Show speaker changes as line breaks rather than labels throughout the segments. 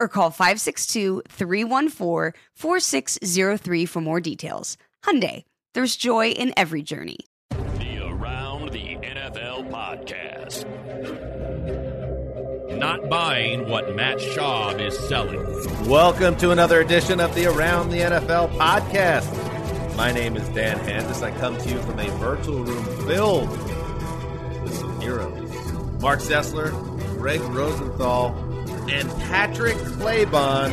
or call 562-314-4603 for more details. Hyundai, there's joy in every journey.
The Around the NFL podcast.
Not buying what Matt Schaub is selling.
Welcome to another edition of the Around the NFL podcast. My name is Dan Hanzus. I come to you from a virtual room filled with some heroes. Marc Sessler, Gregg Rosenthal, and Patrick Claybon.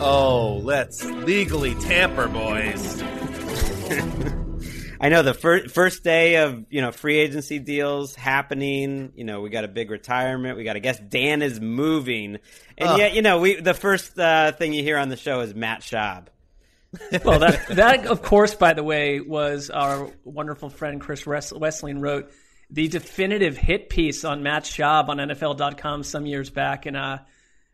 Oh, let's legally tamper, boys.
I know the first first day of you know free agency deals happening. You know we got a big retirement. We got to guess Dan is moving, and
Ugh.
yet you know we the first uh, thing you hear on the show is Matt Schaub.
well, that that of course, by the way, was our wonderful friend Chris Wes- Wesseling wrote the definitive hit piece on Matt Schaub on NFL.com some years back, and uh,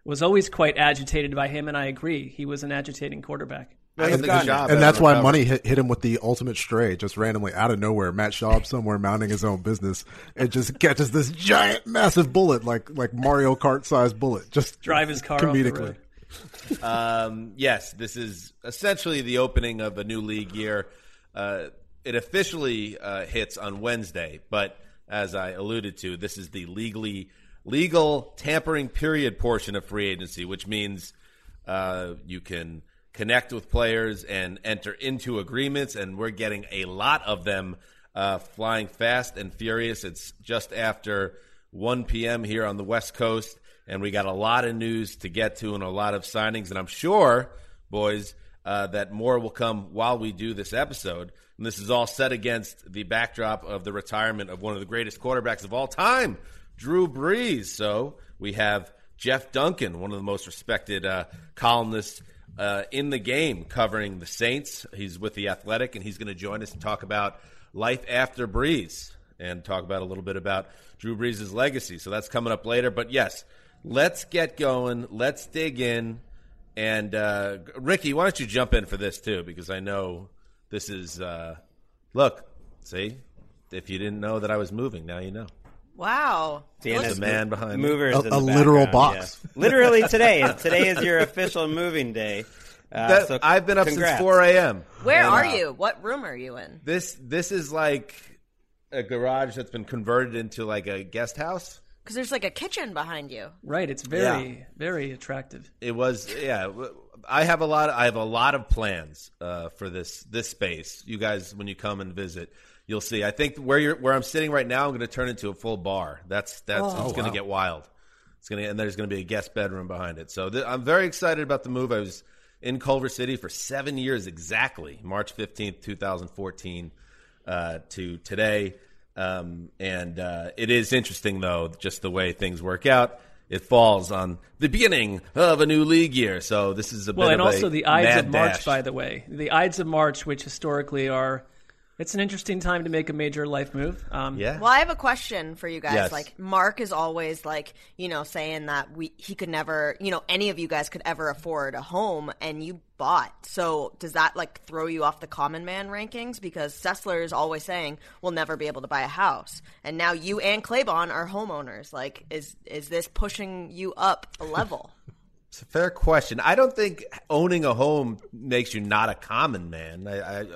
was always quite agitated by him. And I agree, he was an agitating quarterback.
I don't think
gotten-
Schaub
and that's why money hit, hit him with the ultimate stray, just randomly out of nowhere. Matt Schaub somewhere mounting his own business, and just catches this giant, massive bullet, like like Mario Kart sized bullet, just
Drive his car off the
comedically.
road.
Um, yes, this is essentially the opening of a new league year. Uh, it officially uh, hits on Wednesday, but as I alluded to, this is the legally legal tampering period portion of free agency, which means uh, you can connect with players and enter into agreements, and we're getting a lot of them uh, flying fast and furious. It's just after 1 p.m. here on the West Coast, and we got a lot of news to get to and a lot of signings, and I'm sure, boys, uh, that more will come while we do this episode. And this is all set against the backdrop of the retirement of one of the greatest quarterbacks of all time, Drew Brees. So we have Jeff Duncan, one of the most respected uh, columnists uh, in the game, covering the Saints. He's with the Athletic, and he's going to join us and talk about life after Brees and talk about a little bit about Drew Brees' legacy. So that's coming up later. But yes, let's get going. Let's dig in. And uh, Ricky, why don't you jump in for this too? Because I know this is. Uh, look, see, if you didn't know that I was moving, now you know.
Wow.
Deanna's
the man behind me.
movers
A-
in the
a literal box.
yeah. Literally today. today is your official moving day. Uh,
That-
so
I've been up
congrats.
since 4 a.m.
Where
And,
are
uh,
you? What room are you in?
This this is like a garage that's been converted into like a guest house.
Because there's like a kitchen behind you.
Right, it's very very attractive.
It was yeah. I have a lot. I have a lot of plans uh, for this this space. You guys, when you come and visit, you'll see. I think where you're where I'm sitting right now, I'm going to turn into a full bar. That's that's
Oh,
it's going to get wild. It's going to and there's going to be a guest bedroom behind it. So th- I'm very excited about the move. I was in Culver City for seven years exactly, March 15th, 2014, uh, to today. Um, and uh, it is interesting though, just the way things work out. It falls on the beginning of a new league year, so this is a
Well,
bit
and also the Ides of March,
dash.
by the way. The Ides of March, which historically are It's an interesting time to make a major life move. Um,
Yeah.
Well, I have a question for you guys.
Yes.
Like, Marc is always like, you know, saying that we he could never, you know, any of you guys could ever afford a home, and you bought. So does that like throw you off the common man rankings? Because Sessler is always saying we'll never be able to buy a house, and now you and Claybon are homeowners. Like, is is this pushing you up a level?
It's a fair question. I don't think owning a home makes you not a common man. I, I,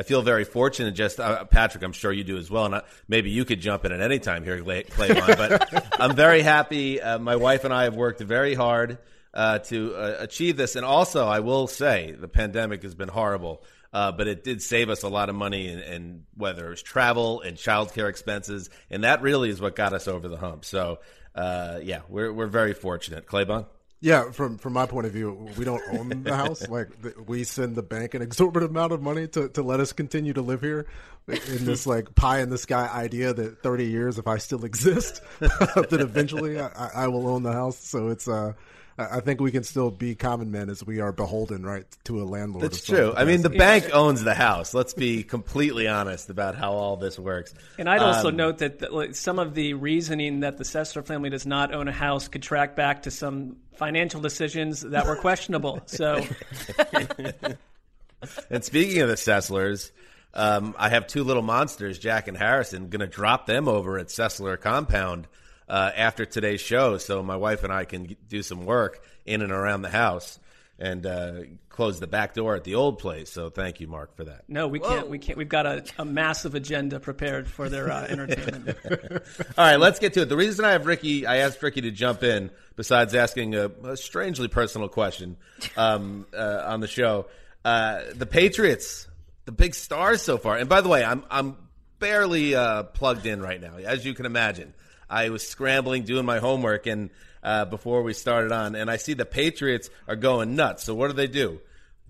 I feel very fortunate. Just uh, Patrick, I'm sure you do as well. And I, maybe you could jump in at any time here, Clay- Claymon. but I'm very happy. Uh, my wife and I have worked very hard uh, to uh, achieve this. And also, I will say, the pandemic has been horrible. Uh, but it did save us a lot of money, and, and whether it was travel and childcare expenses, and that really is what got us over the hump. So, uh, yeah, we're we're very fortunate. Claybon.
Yeah, from from my point of view, we don't own the house. Like we send the bank an exorbitant amount of money to, to let us continue to live here in this like pie in the sky idea that thirty years, if I still exist, that eventually I, I will own the house. So it's uh, I I think we can still be common men as we are beholden, right, to a landlord.
That's true. I mean, the
capacity.
bank owns the house. Let's be completely honest about how all this works.
And I'd also
Um,
note that that, like, some of the reasoning that the Sessler family does not own a house could track back to some financial decisions that were questionable. So
And speaking of the Sesslers, um, I have two little monsters, Jack and Harrison, going to drop them over at Sessler Compound uh, after today's show, so my wife and I can do some work in and around the house and uh, close the back door at the old place. So thank you, Marc, for that.
no, we can't. We can't. We've got a, a massive agenda prepared for their uh, entertainment.
All right, let's get to it. The reason I have Ricky, I asked Ricky to jump in, besides asking a, a strangely personal question um, uh, on the show, uh, the Patriots, the big stars so far. And by the way, I'm I'm barely uh, plugged in right now, as you can imagine. I was scrambling doing my homework and uh, before we started on, and I see the Patriots are going nuts. So what do they do?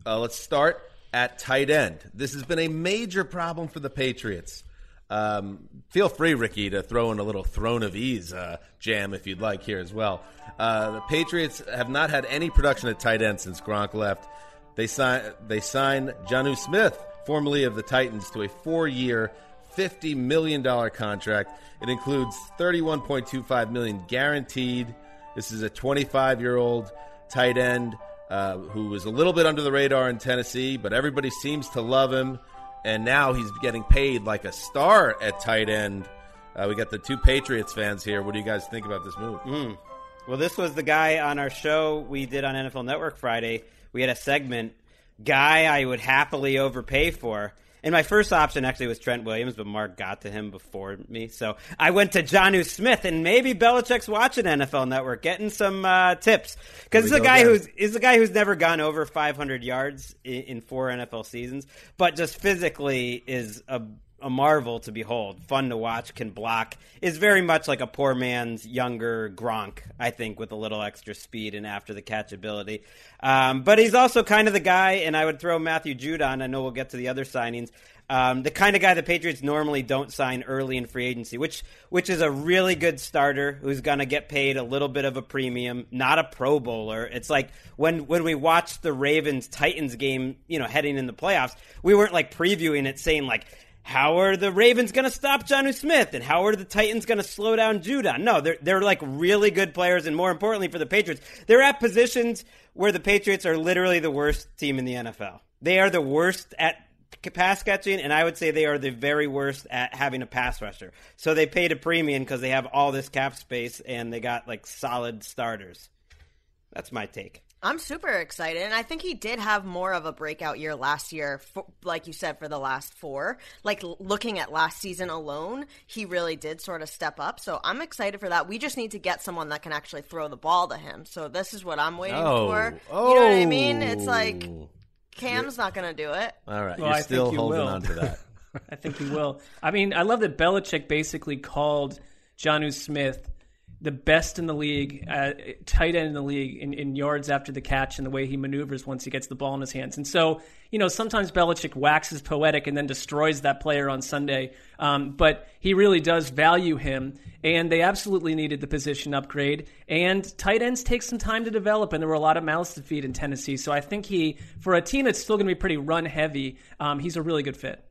Uh, let's start at tight end. This has been a major problem for the Patriots. Um, feel free, Ricky, to throw in a little Throne of Ease uh, jam if you'd like here as well. Uh, the Patriots have not had any production at tight end since Gronk left. They sign they sign Jonnu Smith, formerly of the Titans, to a four year, $50 million contract. It includes $31.25 million guaranteed. This is a 25 year old tight end uh, who was a little bit under the radar in Tennessee, but everybody seems to love him. And now he's getting paid like a star at tight end. Uh, we got the two Patriots fans here. What do you guys think about this move?
Mm. Well, this was the guy on our show we did on NFL Network Friday. We had a segment, Guy I Would Happily Overpay For. And my first option actually was Trent Williams, but Marc got to him before me. So I went to Jonnu Smith, and maybe Belichick's watching NFL Network, getting some uh, tips. Because it's a guy
again.
who's is a guy who's never gone over 500 yards in, in four NFL seasons, but just physically is a a marvel to behold, fun to watch, can block, is very much like a poor man's younger Gronk, I think, with a little extra speed and after the catch ability. Um, but he's also kind of the guy, and I would throw Matthew Judon. I know we'll get to the other signings. Um, the kind of guy the Patriots normally don't sign early in free agency, which which is a really good starter who's going to get paid a little bit of a premium, not a Pro Bowler. It's like when when we watched the Ravens Titans game, you know, heading in the playoffs, we weren't like previewing it saying like how are the Ravens going to stop Jonnu Smith and how are the Titans going to slow down Judon? No, they're they're like really good players, and more importantly for the Patriots, they're at positions where the Patriots are literally the worst team in the NFL. They are the worst at pass catching, and I would say they are the very worst at having a pass rusher. So they paid a premium because they have all this cap space and they got like solid starters. That's my take.
I'm super excited, and I think he did have more of a breakout year last year, for, like you said, for the last four. Like looking at last season alone, he really did sort of step up. So I'm excited for that. We just need to get someone that can actually throw the ball to him. So this is what I'm waiting
Oh.
for. You know what I mean? It's like oh. Cam's not going to do it.
All right,
Well,
you're
I
still
think you
holding
will.
on to that.
I think he will. I mean, I love that Belichick basically called Jonnu Smith the best in the league, uh, tight end in the league in, in yards after the catch and the way he maneuvers once he gets the ball in his hands. And so, you know, sometimes Belichick waxes poetic and then destroys that player on Sunday. Um, but he really does value him, and they absolutely needed the position upgrade. And tight ends take some time to develop, and there were a lot of mouths to feed in Tennessee. So I think he, for a team that's still going to be pretty run heavy, um, he's a really good fit.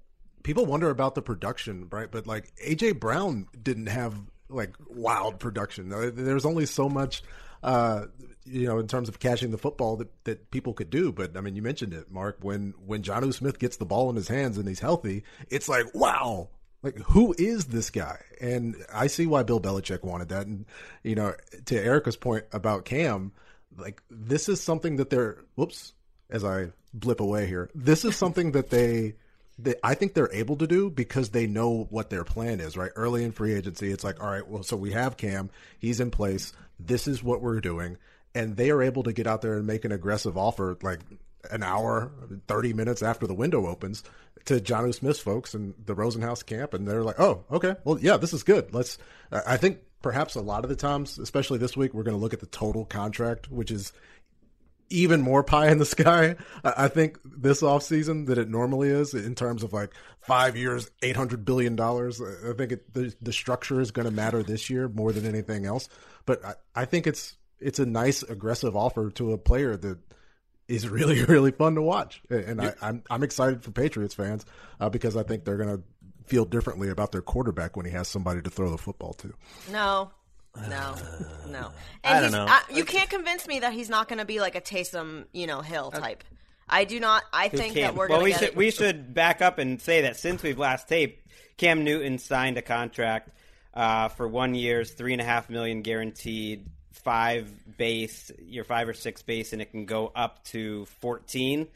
people wonder about the production, right? But like AJ Brown didn't have like wild production. There's only so much, uh, you know, in terms of catching the football that, that people could do. But I mean, you mentioned it, Marc. When when Jonnu Smith gets the ball in his hands and he's healthy, it's like wow. Like who is this guy? And I see why Bill Belichick wanted that. And you know, to Erica's point about Cam, like this is something that they're. Whoops, as I blip away here, this is something that they they, I think they're able to do because they know what their plan is, right? Early in free agency, it's like, all right, well, so we have Cam, he's in place. This is what we're doing. And they are able to get out there and make an aggressive offer like an hour, 30 minutes after the window opens to John Smith's folks and the Rosenhaus camp. And they're like, oh, okay, well, yeah, this is good. Let's, I think perhaps a lot of the times, especially this week, we're going to look at the total contract, which is even more pie in the sky. I think this offseason that it normally is in terms of like five years, eight hundred billion dollars. I think it, the the structure is going to matter this year more than anything else. But I, I think it's it's a nice aggressive offer to a player that is really really fun to watch, and I, I'm I'm excited for Patriots fans uh, because I think they're going to feel differently about their quarterback when he has somebody to throw the football to.
No. No, no.
I
And
don't know.
I, you can't convince me that he's not going to be like a Taysom, you know, Hill type. I do not. I think that we're
well,
going
we should we should back up and say that since we've last taped, Cam Newton signed a contract uh, for one year's three and a half million guaranteed, five base, your five or six base, and it can go up to fourteen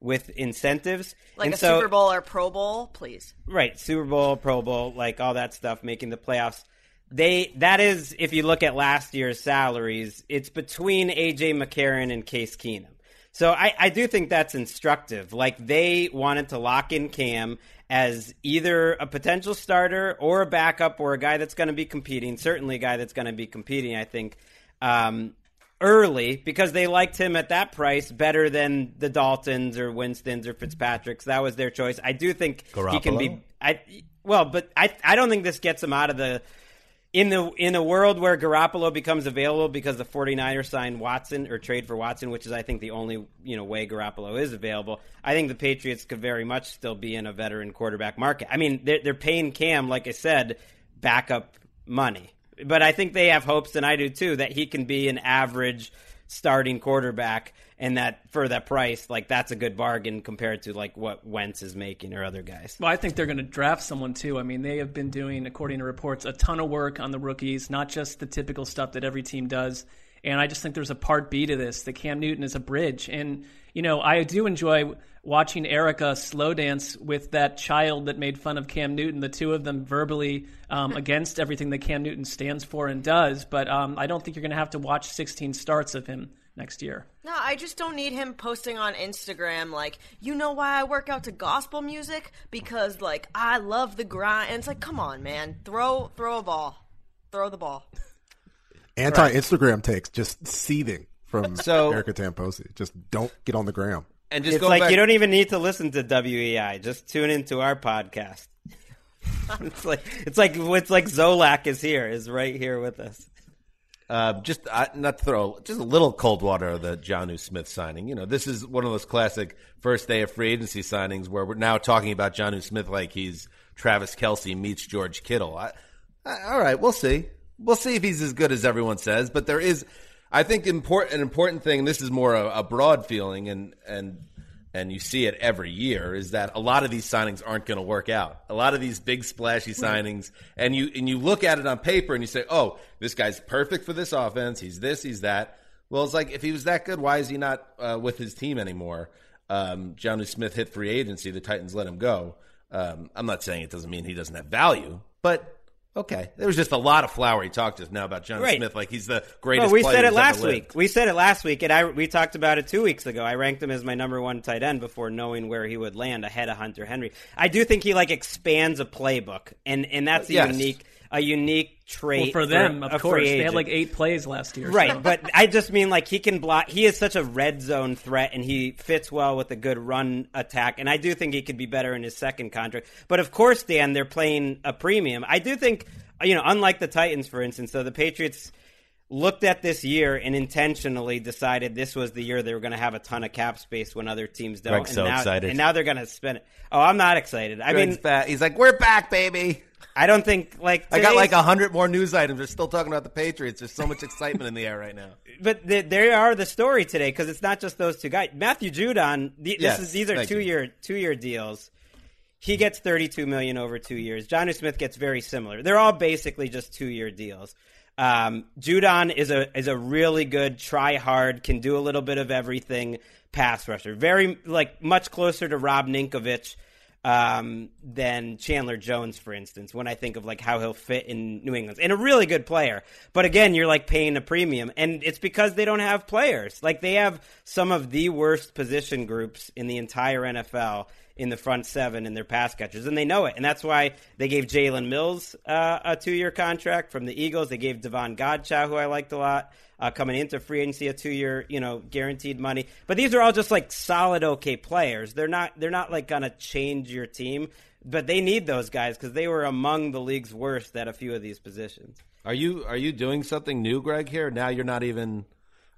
with incentives.
like
and
a
so,
Super Bowl or Pro Bowl, please.
Right, Super Bowl, Pro Bowl, like all that stuff, making the playoffs. They that is, if you look at last year's salaries, it's between AJ McCarron and Case Keenum. So I, I do think that's instructive. Like they wanted to lock in Cam as either a potential starter or a backup or a guy that's going to be competing. Certainly, a guy that's going to be competing. I think um, early because they liked him at that price better than the Daltons or Winstons or Fitzpatrick's. That was their choice. I do think he can be. I well, but I I don't think this gets him out of the in the in a world where Garoppolo becomes available because the 49ers sign Watson or trade for Watson, which is I think the only you know way Garoppolo is available. I think the Patriots could very much still be in a veteran quarterback market. I mean, they're, they're paying Cam, like I said, backup money, but I think they have hopes, and I do too, that he can be an average starting quarterback. And that for that price, like that's a good bargain compared to like what Wentz is making or other guys.
Well, I think they're going to draft someone too. I mean, they have been doing, according to reports, a ton of work on the rookies, not just the typical stuff that every team does. And I just think there's a part B to this. That Cam Newton is a bridge, and you know, I do enjoy watching Erica slow dance with that child that made fun of Cam Newton. The two of them verbally um, against everything that Cam Newton stands for and does. But um, I don't think you're going to have to watch 16 starts of him next year.
No, I just don't need him posting on Instagram like, you know why I work out to gospel music because like I love the grind. And it's like, come on, man, throw throw a ball, throw the ball.
Anti Instagram takes just seething from
So-
Erica Tamposi. Just don't get on the gram.
And
it's like you don't even need to listen to WEEI. Just tune into our podcast. it's like it's like it's like Zolak is here, is right here with us.
Uh, just uh, not to throw just a little cold water of the Jonnu Smith signing. You know, this is one of those classic first day of free agency signings where we're now talking about Jonnu Smith like he's Travis Kelce meets George Kittle. I, I, all right, we'll see. We'll see if he's as good as everyone says. But there is, I think, important an important thing. This is more a, a broad feeling, and and and you see it every year is that a lot of these signings aren't going to work out. A lot of these big splashy signings, and you and you look at it on paper and you say, "Oh, this guy's perfect for this offense. He's this, he's that." Well, it's like if he was that good, why is he not uh, with his team anymore? Um, Jonnu Smith hit free agency. The Titans let him go. Um, I'm not saying it doesn't mean he doesn't have value, but okay. There was just a lot of flowery talk just now about Jonnu
Right.
Smith, like he's the greatest.
Well, we said it last week. We said it last week, and I we talked about it two weeks ago. I ranked him as my number one tight end before knowing where he would land ahead of Hunter Henry. I do think he like expands a playbook, and and that's a
Yes.
unique a unique trait
Well, for them,
a
of course, they had like eight plays last year.
Right,
so.
but I just mean like he can block. He is such a red zone threat, and he fits well with a good run attack. And I do think he could be better in his second contract. But of course, Dan, they're playing a premium. I do think, you know, unlike the Titans, for instance, so the Patriots looked at this year and intentionally decided this was the year they were going to have a ton of cap space when other teams don't.
Gregg's
and
so
now,
excited.
And now they're going to spend it. Oh, I'm not excited. I
Gregg's
mean,
fat. he's like, we're back, baby.
I don't think like
I got like a hundred more news items. They're still talking about the Patriots. There's so much excitement in the air right now.
but th they are the story today because it's not just those two guys. Matthew Judon, the,
Yes,
this is these are two
you.
year two year deals. He gets thirty two million over two years. Jonnu Smith gets very similar. They're all basically just two year deals. Um, Judon is a is a really good try hard, can do a little bit of everything pass rusher. Very like much closer to Rob Ninkovich um, than Chandler Jones, for instance, when I think of like how he'll fit in New England. And a really good player. But again, you're like paying a premium. And it's because they don't have players. Like they have some of the worst position groups in the entire NFL in the front seven in their pass catchers, and they know it. And that's why they gave Jalen Mills uh, a two year contract from the Eagles. They gave Davon Godchaux, who I liked a lot, uh, coming into free agency, a two year, you know, guaranteed money. But these are all just like solid, okay players. They're not they're not like gonna change your team, but they need those guys because they were among the league's worst at a few of these positions.
Are you are you doing something new, Gregg? Here now, you're not even.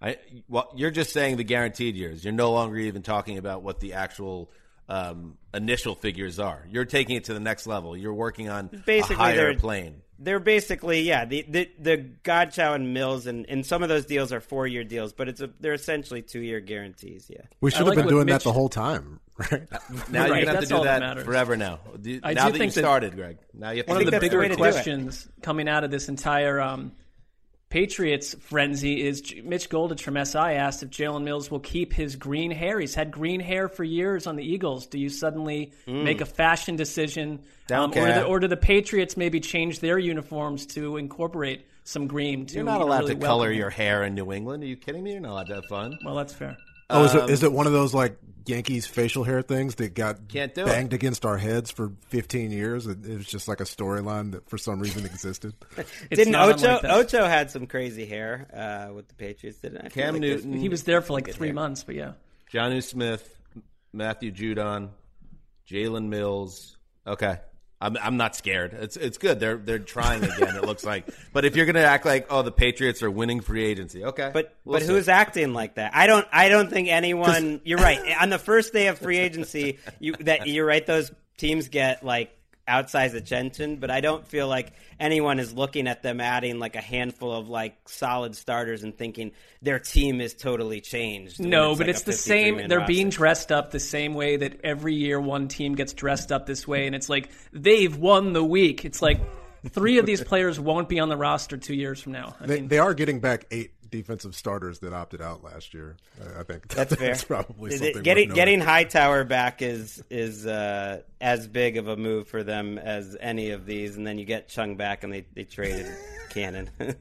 I well, you're just saying the guaranteed years. You're no longer even talking about what the actual um, initial figures are. You're taking it to the next level. You're working on
Basically,
a higher
they're
plane.
They're basically yeah the the, the Godchaux and Mills and, and some of those deals are four year deals, but it's a, they're essentially two year guarantees. Yeah,
We should
like
have been doing
Mitch-
that the whole time, right?
Now
Right,
you're gonna have to do
that
that, forever. Now, Do-
I
now
do
that you
think that-
started, Gregg. Now you have to
One
do
of the bigger
way to do it.
questions coming out of this entire um, Patriots frenzy is Mitch Goldich from SI asked if Jalen Mills will keep his green hair. He's had green hair for years on the Eagles. Do you suddenly make a fashion decision,
Don't
um, or,
care.
the, or do the Patriots maybe change their uniforms to incorporate some green? To
You're not
you know,
allowed
really
to color
welcome
your hair in New England. Are you kidding me? You're not allowed to have fun.
Well, that's fair.
Oh, is
Um,
it, is it one of those like Yankees facial hair things that got
Can't do
banged
it.
against our heads for 15 years? It, it was just like a storyline that for some reason existed.
Didn't Ocho
unlike.
Ocho had some crazy hair uh, with the Patriots? Didn't I
Cam
like
Newton,
He was there for like three
hair.
months, but yeah.
Jonnu Smith, Matthew Judon, Jalen Mills. Okay. I'm I'm not scared. It's it's good. They're they're trying again. it looks like. But if you're gonna act like oh the Patriots are winning free agency, okay.
But
We'll
but
see.
who's acting like that? I don't I don't think anyone. You're right. On the first day of free agency, you that you're right. Those teams get like outsized attention, but I don't feel like anyone is looking at them adding like a handful of like solid starters and thinking their team is totally changed.
No,
it's
but
like
it's the same. They're
roster.
being dressed up the same way that every year one team gets dressed up this way, and it's like they've won the week. It's like three of these players won't be on the roster two years from now. I
They,
mean,
they are getting back eight defensive starters that opted out last year. I think
That's fair.
probably something
it- getting getting Hightower back is is uh, as big of a move for them as any of these, and then you get Chung back, and they they traded Cannon.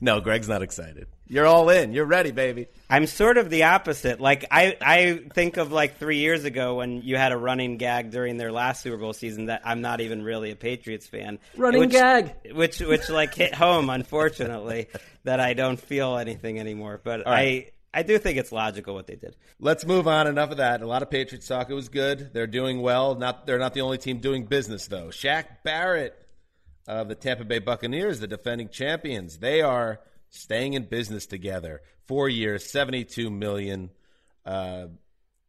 No, Gregg's not excited. You're all in. You're ready, baby.
I'm sort of the opposite. Like I, I think of like three years ago when you had a running gag during their last Super Bowl season that I'm not even really a Patriots fan.
Running
which,
gag.
which which like hit home, unfortunately, that I don't feel anything anymore. But
right.
I I do think it's logical what they did.
Let's move on. Enough of that. A lot of Patriots talk. It was good. They're doing well. Not they're not the only team doing business though. Shaq Barrett of the Tampa Bay Buccaneers, the defending champions, they are staying in business together. Four years, seventy-two million. Uh,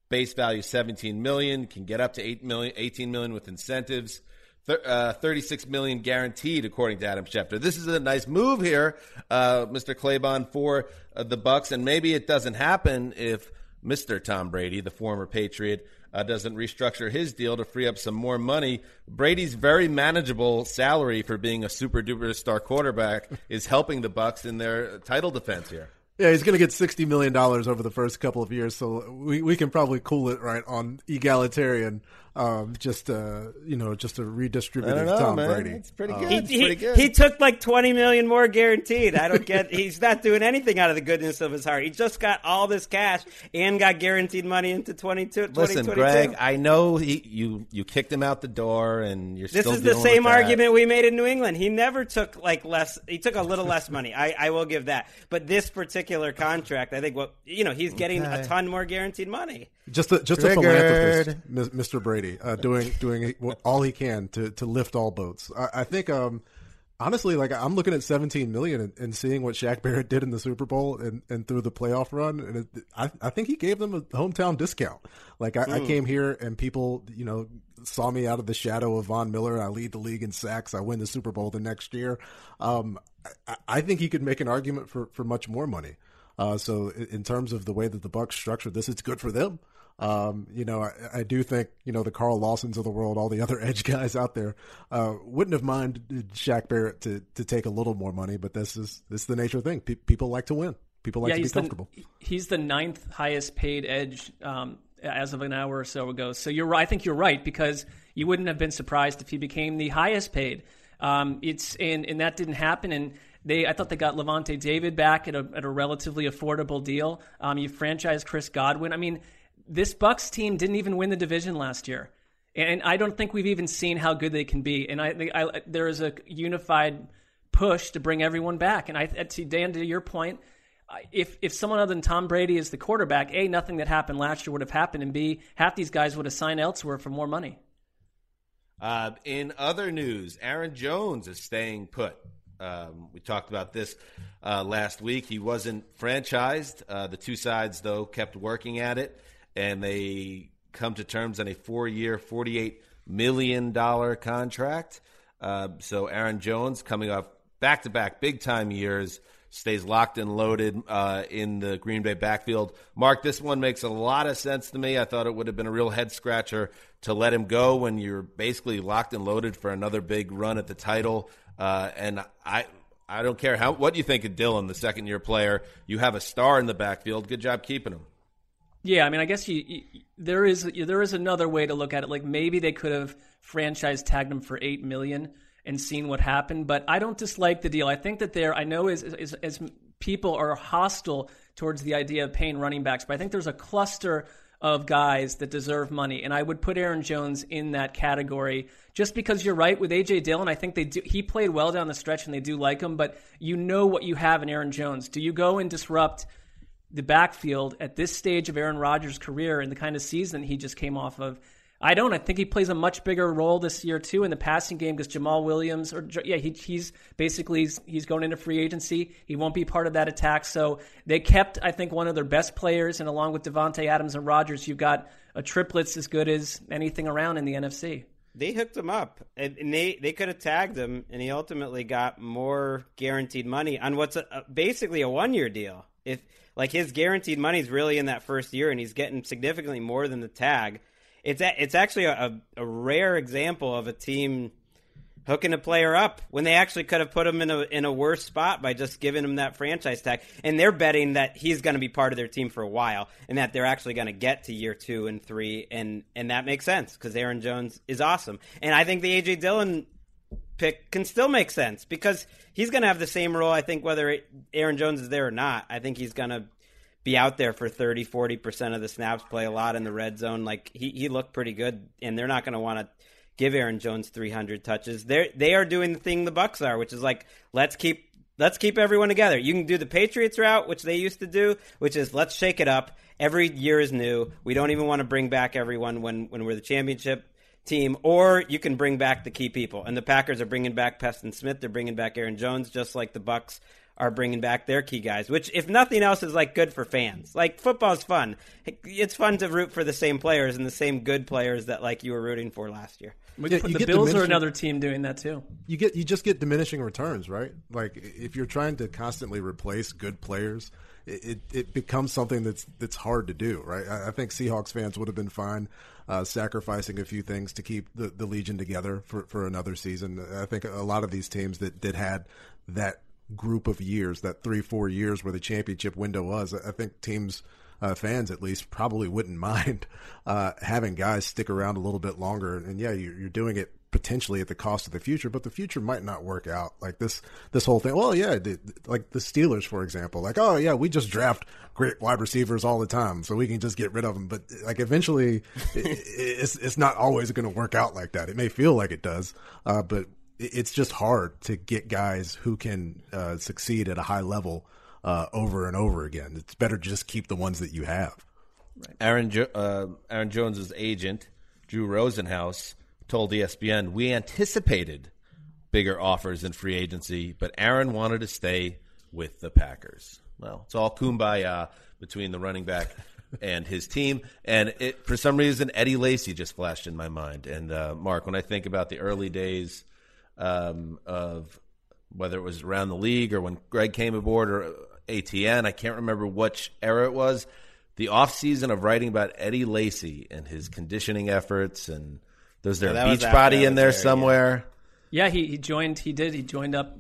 base value 17 million can get up to 8 million 18 million with incentives Th- uh, 36 million guaranteed according to adam schefter. This is a nice move here uh, mr claybon for uh, the bucks and maybe it doesn't happen if mr tom brady the former patriot uh, doesn't restructure his deal to free up some more money. Brady's very manageable salary for being a super duper star quarterback is helping the bucks in their title defense here.
Yeah, he's going to get sixty million dollars over the first couple of years, so we, we can probably cool it right on egalitarian, um, just uh, you know, just a redistributive
I know,
Tom
man.
Brady.
It's pretty
Uh,
good.
He,
It's
he,
good.
he took like 20 million more guaranteed. I don't get, he's not doing anything out of the goodness of his heart. He just got all this cash and got guaranteed money into 22,
Listen,
2022.
Gregg, I know he, you you kicked him out the door, and you're
This
still
is the same argument we made in New England. He never took like less. He took a little less money. I, I will give that. But this particular contract, I think what you know, he's getting a ton more guaranteed money.
Just a, just a philanthropist, Mr. Brady, uh, doing doing all he can to, to lift all boats. I, I think um, honestly, like I'm looking at 17 million and, and, seeing what Shaq Barrett did in the Super Bowl and, and through the playoff run, and it, I, I think he gave them a hometown discount. Like I, mm. I, came here and people, you know, saw me out of the shadow of Von Miller. I lead the league in sacks. I win the Super Bowl the next year. Um, I, I, think he could make an argument for for much more money. Uh, so in terms of the way that the Bucks structured this, it's good for them. Um, you know, I, I, do think you know the Carl Lawsons of the world, all the other edge guys out there, uh, wouldn't have minded Shaq Barrett to to take a little more money, but this is this is the nature of the thing. Pe- people like to win. People like yeah, to be comfortable.
The, he's the ninth highest paid edge um, as of an hour or so ago. So you're, I think you're right because you wouldn't have been surprised if he became the highest paid. Um, it's and and that didn't happen and. They, I thought they got Lavonte David back at a, at a relatively affordable deal. Um, you franchise Chris Godwin. I mean, this Bucks team didn't even win the division last year, and I don't think we've even seen how good they can be. And I, I there is a unified push to bring everyone back. And I, to Dan, to your point, if if someone other than Tom Brady is the quarterback, a nothing that happened last year would have happened, and b half these guys would have signed elsewhere for more money.
Uh, in other news, Aaron Jones is staying put. Um, we talked about this uh, last week. He wasn't franchised. Uh, the two sides, though, kept working at it and they come to terms on a four-year, forty-eight million dollar contract. Uh, so Aaron Jones, coming off back-to-back big-time years, stays locked and loaded uh, in the Green Bay backfield. Marc, this one makes a lot of sense to me. I thought it would have been a real head scratcher to let him go when you're basically locked and loaded for another big run at the title. Uh, and I. I don't care how what you think of Dillon, the second year player. You have a star in the backfield. Good job keeping him.
Yeah, I mean, I guess you, you, there is there is another way to look at it. Like maybe they could have franchise tagged him for eight million and seen what happened. But I don't dislike the deal. I think that there, I know as, as, as people are hostile towards the idea of paying running backs, but I think there's a cluster of guys that deserve money, and I would put Aaron Jones in that category. Just because you're right with AJ Dillon, I think they do. He played well down the stretch, and they do like him. But you know what you have in Aaron Jones. Do you go and disrupt? The backfield at this stage of Aaron Rodgers' career and the kind of season he just came off of. I don't. I think he plays a much bigger role this year too in the passing game because Jamaal Williams, or yeah, he, he's basically he's, he's, going into free agency. He won't be part of that attack. So they kept, I think, one of their best players, and along with Davante Adams and Rodgers, you've got a triplets as good as anything around in the NFC.
They hooked him up, and, and they they could have tagged him, and he ultimately got more guaranteed money on what's a, a, basically a one year deal. If like his guaranteed money is really in that first year, and he's getting significantly more than the tag. It's a, it's actually a, a rare example of a team hooking a player up when they actually could have put him in a in a worse spot by just giving him that franchise tag. And they're betting that he's going to be part of their team for a while, and that they're actually going to get to year two and three, and and that makes sense because Aaron Jones is awesome, and I think the AJ Dillon pick can still make sense because he's going to have the same role. I think whether Aaron Jones is there or not, I think he's going to be out there for 30, 40% of the snaps, play a lot in the red zone. Like he, he looked pretty good, and they're not going to want to give Aaron Jones 300 touches. They they are doing the thing the Bucks are, which is like let's keep let's keep everyone together. You can do the Patriots route, which they used to do, which is let's shake it up. Every year is new. We don't even want to bring back everyone when when we're the championship team, or you can bring back the key people. And the Packers are bringing back Preston Smith. They're bringing back Aaron Jones, just like the Bucks are bringing back their key guys. Which, if nothing else, is like good for fans. Like football's fun. It's fun to root for the same players and the same good players that like you were rooting for last year.
Yeah, the Bills are another team doing that too.
You get you just get diminishing returns, right? Like if you're trying to constantly replace good players it, it becomes something that's that's hard to do, right? I, I think Seahawks fans would have been fine uh, sacrificing a few things to keep the, the Legion together for, for another season. I think a lot of these teams that, that had that group of years, that three, four years where the championship window was, I think teams, uh, fans at least, probably wouldn't mind uh, having guys stick around a little bit longer. And yeah, you're, you're doing it potentially at the cost of the future, but the future might not work out. Like this, this whole thing. Well, yeah, the, like the Steelers, for example. Like, oh yeah, we just draft great wide receivers all the time, so we can just get rid of them. But like, eventually, it, it's it's not always going to work out like that. It may feel like it does, uh, but it's just hard to get guys who can uh, succeed at a high level uh, over and over again. It's better to just keep the ones that you have.
Right. Aaron jo- uh, Aaron Jones's agent, Drew Rosenhaus told ESPN, we anticipated bigger offers in free agency, but Aaron wanted to stay with the Packers. Well, it's all kumbaya between the running back and his team. And it, for some reason, Eddie Lacy just flashed in my mind. And uh, Marc, when I think about the early days um, of whether it was around the league or when Gregg came aboard or ATN, I can't remember which era it was. The offseason of writing about Eddie Lacy and his conditioning efforts, and there's there
Yeah,
a beach body in there
there,
somewhere.
Yeah, he, he joined. He did. He joined up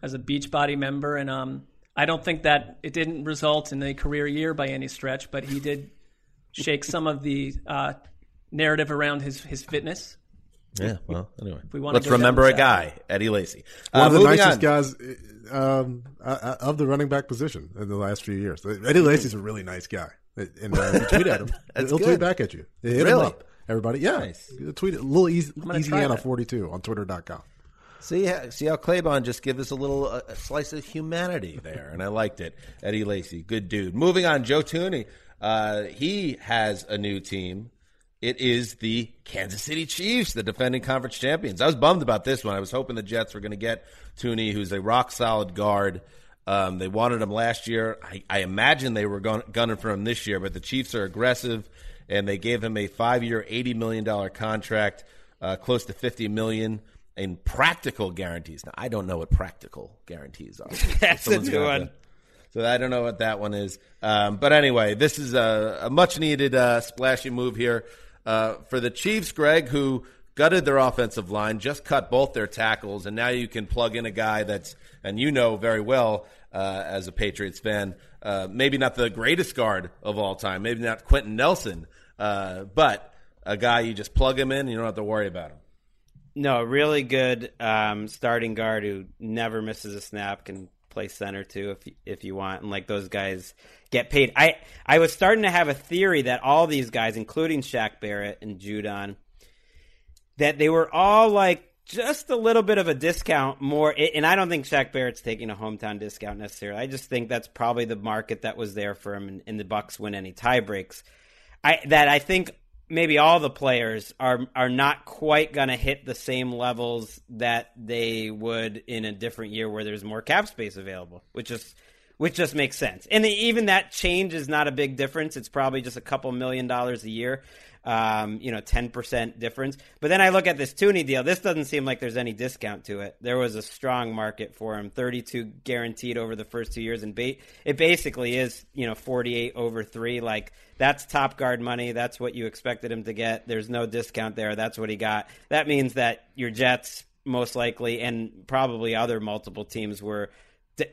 as a Beachbody member, and um, I don't think that it didn't result in a career year by any stretch, but he did shake some of the uh, narrative around his his fitness.
Yeah, well, anyway.
we wanna
Let's
go
remember a guy, Eddie Lacy.
One
Uh,
of the nicest
on.
guys um, uh, of the running back position in the last few years. Eddie Lacy's a really nice guy. And uh, if you tweet at him, he'll
good.
tweet back at you. Hit him
Really?
up. Everybody, yeah.
Nice.
Tweet it. A little easy,
gonna
easy
try
Anna
that.
42 on twitter.com.
See, how- see how Claybon just give us a little uh, slice of humanity there, and I liked it. Eddie Lacy, good dude. Moving on, Joe Thuney. Uh, he has a new team. It is the Kansas City Chiefs, the defending conference champions. I was bummed about this one. I was hoping the Jets were going to get Thuney, who's a rock solid guard. Um, they wanted him last year. I, I imagine they were gun- gunning for him this year, but the Chiefs are aggressive, and they gave him a five-year, eighty million dollar contract, uh, close to fifty million in practical guarantees. Now, I don't know what practical guarantees are.
That's a new one.
to- so I don't know what that one is. Um, but anyway, this is a, a much needed uh, splashy move here uh, for the Chiefs, Gregg, who gutted their offensive line, just cut both their tackles, and now you can plug in a guy that's, and you know very well uh, as a Patriots fan, uh, maybe not the greatest guard of all time, maybe not Quenton Nelson, uh, but a guy you just plug him in and you don't have to worry about him.
No, a really good um, starting guard who never misses a snap can play center too if if you want, and like those guys get paid. I I was starting to have a theory that all these guys, including Shaq Barrett and Judon, that they were all like just a little bit of a discount more. And I don't think Shaq Barrett's taking a hometown discount necessarily. I just think that's probably the market that was there for him, and the Bucks win any tie breaks. I that I think maybe all the players are are not quite going to hit the same levels that they would in a different year where there's more cap space available, which is which just makes sense. And even that change is not a big difference. It's probably just a couple million dollars a year. Um, you know, ten percent difference. But then I look at this Thuney deal. This doesn't seem like there's any discount to it. There was a strong market for him, thirty-two guaranteed over the first two years, and ba- it basically is you know forty-eight over three. Like that's top guard money. That's what you expected him to get. There's no discount there. That's what he got. That means that your Jets most likely and probably other multiple teams were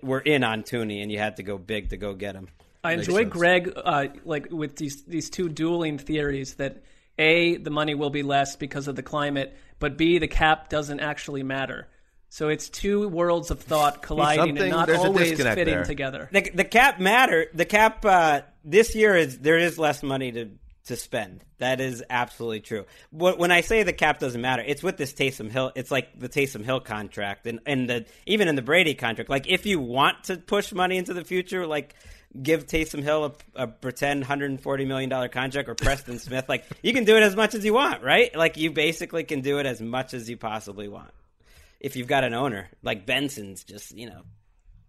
were in on Thuney, and you had to go big to go get him.
I enjoy
sense.
Gregg uh, like with these these two dueling theories that a the money will be less because of the climate, but b the cap doesn't actually matter. So it's two worlds of thought colliding and not always fitting
there.
together.
The, the cap matter. The cap uh, this year is there is less money to to spend. That is absolutely true. When I say the cap doesn't matter, it's with this Taysom Hill. It's like the Taysom Hill contract, and and the even in the Brady contract. Like if you want to push money into the future, like give Taysom Hill a, a pretend 140 million dollar contract or Preston Smith, like you can do it as much as you want, right? Like you basically can do it as much as you possibly want if you've got an owner like Benson's, just you know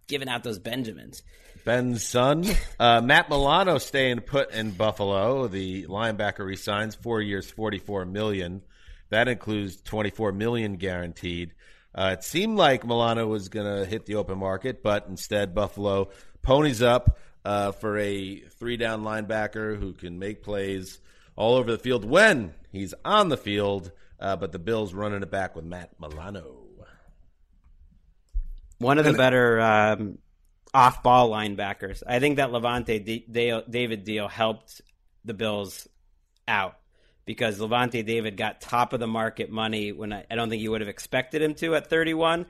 giving out those Benjamins.
Ben's son, uh, Matt Milano, staying put in Buffalo. The linebacker resigns four years, forty-four million. That includes twenty-four million guaranteed. Uh, it seemed like Milano was going to hit the open market, but instead Buffalo ponies up uh, for a three-down linebacker who can make plays all over the field when he's on the field. Uh, but the Bills running it back with Matt Milano.
One of the better um, off-ball linebackers. I think that Lavonte D- Dale- David deal helped the Bills out because Lavonte David got top of the market money when I, I don't think you would have expected him to at 31.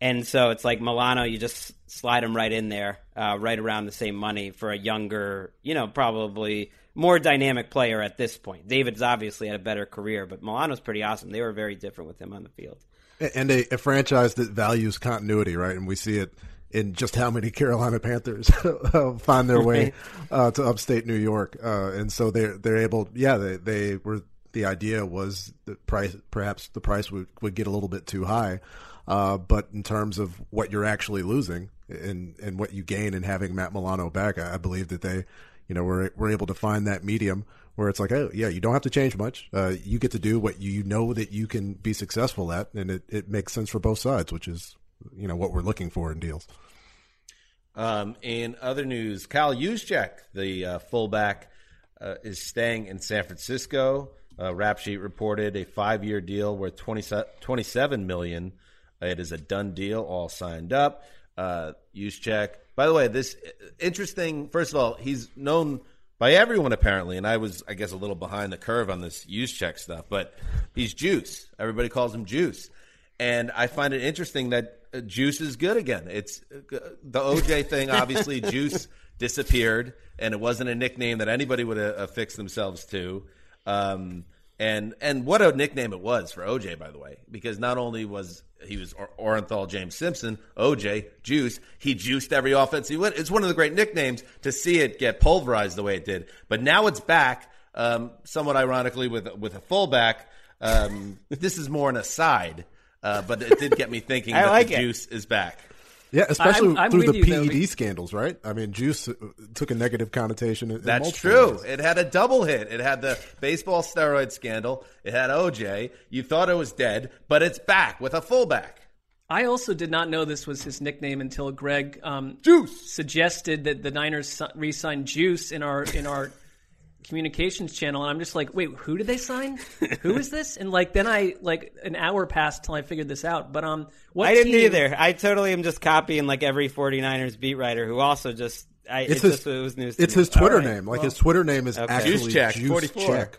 And so it's like Milano, you just slide him right in there, uh, right around the same money for a younger, you know, probably more dynamic player at this point. David's obviously had a better career, but Milano's pretty awesome. They were very different with him on the field.
and a, a franchise that values continuity, right? And we see it in just how many Carolina Panthers find their way uh, to upstate New York, uh, and so they're they're able. Yeah, they they were. The idea was the price, perhaps the price would would get a little bit too high. Uh, but in terms of what you're actually losing and and what you gain in having Matt Milano back, I, I believe that they, you know, were were able to find that medium where it's like, oh yeah, you don't have to change much. Uh, you get to do what you know that you can be successful at, and it, it makes sense for both sides, which is you know what we're looking for in deals.
Um, in other news, Kyle Juszczyk, the uh, fullback, uh, is staying in San Francisco. Uh, Rap Sheet reported a five-year deal worth 20, 27 million. It is a done deal, all signed up. Uh, check. By the way, this interesting. First of all, he's known by everyone apparently, and I was, I guess, a little behind the curve on this Juszczyk stuff. But he's Juice. Everybody calls him Juice, and I find it interesting that uh, Juice is good again. It's uh, the OJ thing. Obviously, Juice disappeared, and it wasn't a nickname that anybody would affix themselves to. Um, and and what a nickname it was for OJ, by the way, because not only was he was or- Orenthal James Simpson, OJ Juice, he juiced every offense he went. It's one of the great nicknames to see it get pulverized the way it did. But now it's back, um, somewhat ironically with with a fullback. Um, this is more an aside, uh, but it did get me thinking that
like
the
it.
juice is back.
Yeah, especially
I'm- I'm
through the
you,
PED
be-
scandals, right? I mean, Juice uh, took a negative connotation. in- in
That's
multiple
true.
ways.
It had a double hit. It had the baseball steroid scandal. It had OJ. You thought it was dead, but it's back with a fullback.
I also did not know this was his nickname until Gregg um,
Juice
suggested that the Niners re-sign Juice in our in our communications channel, and I'm just like, wait, who did they sign? who is this? And like then I like an hour passed till I figured this out. But um, what
I didn't
team-
either. I totally am just copying like every 49ers beat writer who also just. I,
It's
it
his.
just it was news. To
it's
me.
his Twitter
All right,
name. Like
well,
his Twitter name is
Okay.
actually
Juice Check,
Juice
44.
Check.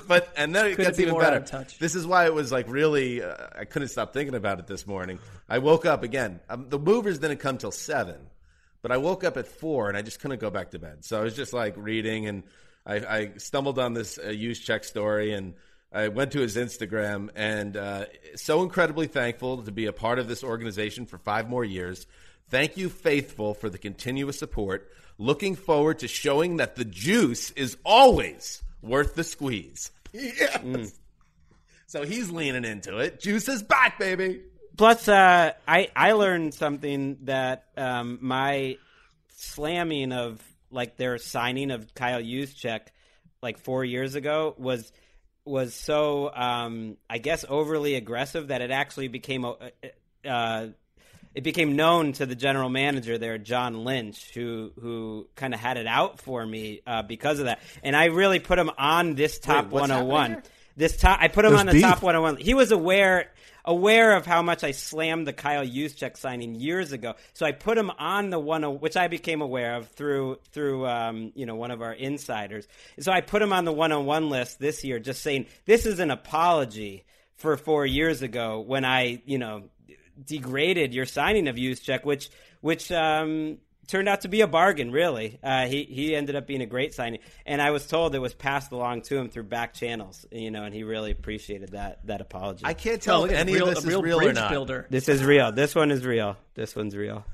but and then it
Couldn't
gets
be
even better.
touch.
This is why it was like really. Uh, I couldn't stop thinking about it this morning. I woke up again. Um, the movers didn't come till seven, but I woke up at four and I just couldn't go back to bed. So I was just like reading, and I, I stumbled on this uh, Juszczyk story and. I went to his Instagram and uh, so incredibly thankful to be a part of this organization for five more years. Thank you, faithful, for the continuous support. Looking forward to showing that the juice is always worth the squeeze. Yes. So he's leaning into it. Juice is back, baby.
Plus, uh, I I learned something that um, my slamming of like their signing of Kyle Juszczyk like four years ago was was so um, I guess overly aggressive that it actually became a. Uh, it became known to the general manager there, John Lynch, who who kind of had it out for me uh, because of that, and I really put him on this top
happening
101. This top, I put him
There's
on the top 101. He was aware aware of how much I slammed the Kyle Juszczyk signing years ago, so I put him on the one, which I became aware of through through um, you know one of our insiders. So I put him on the one on one list this year, just saying this is an apology for four years ago when I you know degraded your signing of Juszczyk, which which um, turned out to be a bargain. Really, uh, he he ended up being a great signing, and I was told it was passed along to him through back channels. You know, and he really appreciated that that apology.
I can't
Oh,
tell
look
if any
real,
of this
real
is real or not.
builder.
this is real. This one is real. This one's real.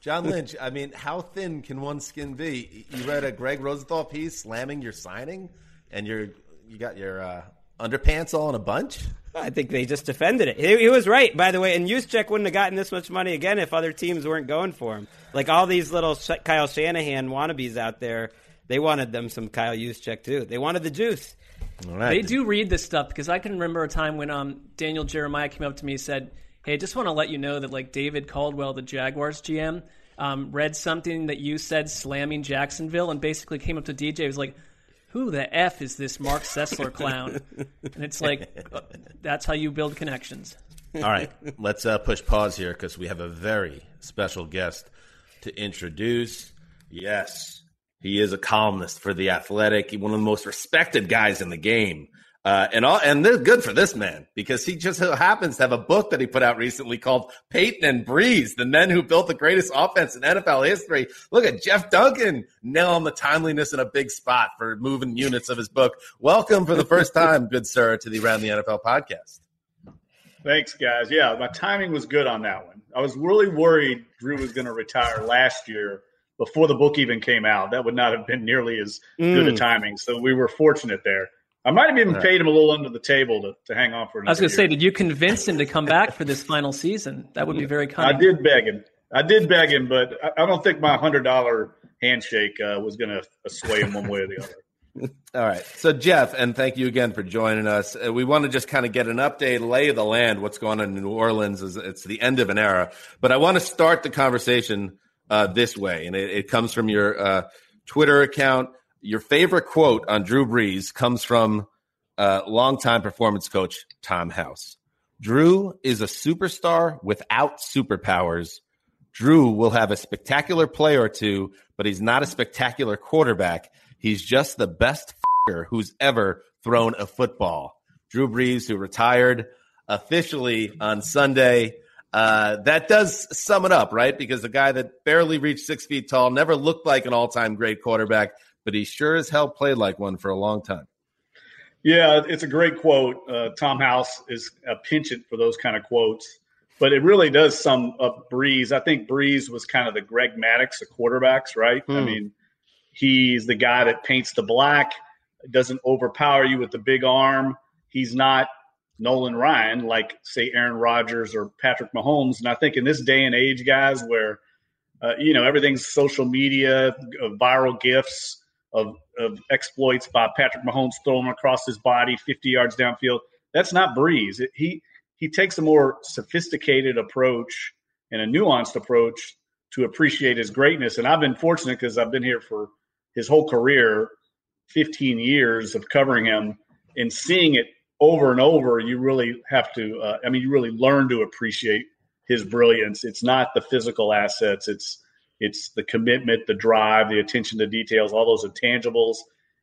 John Lynch, I mean, how thin can one skin be? You read a Gregg Rosenthal piece slamming your signing, and you're you got your uh, underpants all in a bunch.
I think they just defended it. He, he was right, by the way. And Juszczyk wouldn't have gotten this much money again if other teams weren't going for him. Like all these little Kyle Shanahan wannabes out there, they wanted them some Kyle Juszczyk too. They wanted the juice.
All right.
They do read this stuff because I can remember a time when um, Daniel Jeremiah came up to me and said, "Hey, I just want to let you know that like David Caldwell, the Jaguars GM, um, read something that you said slamming Jacksonville, and basically came up to DJ was like." Who the f is this Marc Sessler clown? And it's like, that's how you build connections.
All right, let's uh, push pause here because we have a very special guest to introduce. Yes, he is a columnist for the Athletic, one of the most respected guys in the game. Uh, and all, and they're good for this man because he just happens to have a book that he put out recently called Payton and Brees, the men who built the greatest offense in NFL history. Look at Jeff Duncan nailing the timeliness in a big spot for moving units of his book. Welcome for the first time, good sir, to the Around the NFL podcast.
Thanks, guys. Yeah, my timing was good on that one. I was really worried Drew was going to retire last year before the book even came out. That would not have been nearly as good a
Mm.
timing. So we were fortunate there. I might have even
Right.
paid him a little under the table to, to hang on for another
I was going to say, did you convince him to come back for this final season? That would be very kind.
I did beg him. I did beg him, but I, I don't think my hundred dollar handshake uh, was going to sway him one way or the other.
All right. So, Jeff, and thank you again for joining us. Uh, we want to just kind of get an update, lay of the land, what's going on in New Orleans. Is It's the end of an era. But I want to start the conversation uh, this way, and it, it comes from your uh, Twitter account. Your favorite quote on Drew Brees comes from uh, longtime performance coach Tom House. Drew is a superstar without superpowers. Drew will have a spectacular play or two, but he's not a spectacular quarterback. He's just the best f***er who's ever thrown a football. Drew Brees, who retired officially on Sunday. Uh, that does sum it up, right? Because the guy that barely reached six feet tall never looked like an all time great quarterback, but he sure as hell played like one for a long time.
Yeah, it's a great quote. Uh, Tom House is a penchant for those kind of quotes, but it really does sum up Brees. I think Brees was kind of the Greg Maddux of quarterbacks, right? I
Hmm.
mean, he's the guy that paints the black, doesn't overpower you with the big arm. He's not Nolan Ryan like, say, Aaron Rodgers or Patrick Mahomes. And I think in this day and age, guys, where uh, you know everything's social media, uh, viral gifs of, of exploits by Patrick Mahomes throwing across his body 50 yards downfield. That's not Brees. It, he he takes a more sophisticated approach and a nuanced approach to appreciate his greatness. And I've been fortunate because I've been here for his whole career, 15 years of covering him and seeing it over and over. You really have to. Uh, I mean, you really learn to appreciate his brilliance. It's not the physical assets. It's it's the commitment, the drive, the attention to details, all those intangibles,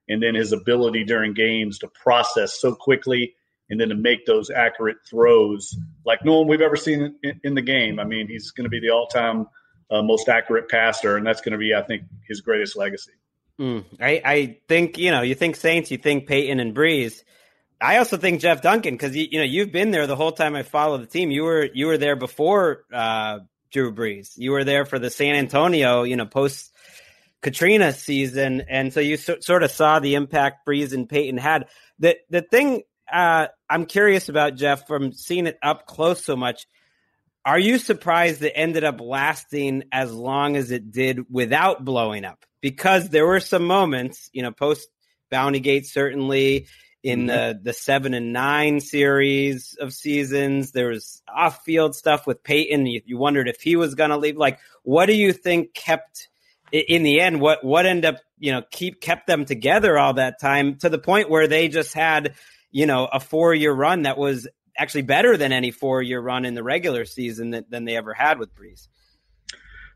and then his ability during games to process so quickly and then to make those accurate throws like no one we've ever seen in, in the game. I mean, he's going to be the all-time uh, most accurate passer, and that's going to be, I think, his greatest legacy.
Mm. I, I think you know you think Saints, you think Payton and Brees. I also think Jeff Duncan because you, you know you've been there the whole time I followed the team. You were you were there before uh, Drew Brees. You were there for the San Antonio you know post Katrina season, and so you so, sort of saw the impact Brees and Payton had. The the thing uh, I'm curious about Jeff from seeing it up close so much. Are you surprised it ended up lasting as long as it did without blowing up? Because there were some moments, you know, post Bounty Gate, certainly in the, the seven and nine series of seasons. There was off field stuff with Payton. You, you wondered if he was going to leave. Like, what do you think kept in the end? What what ended up you know keep kept them together all that time to the point where they just had you know a four year run that was actually better than any four year run in the regular season that, than they ever had with Brees.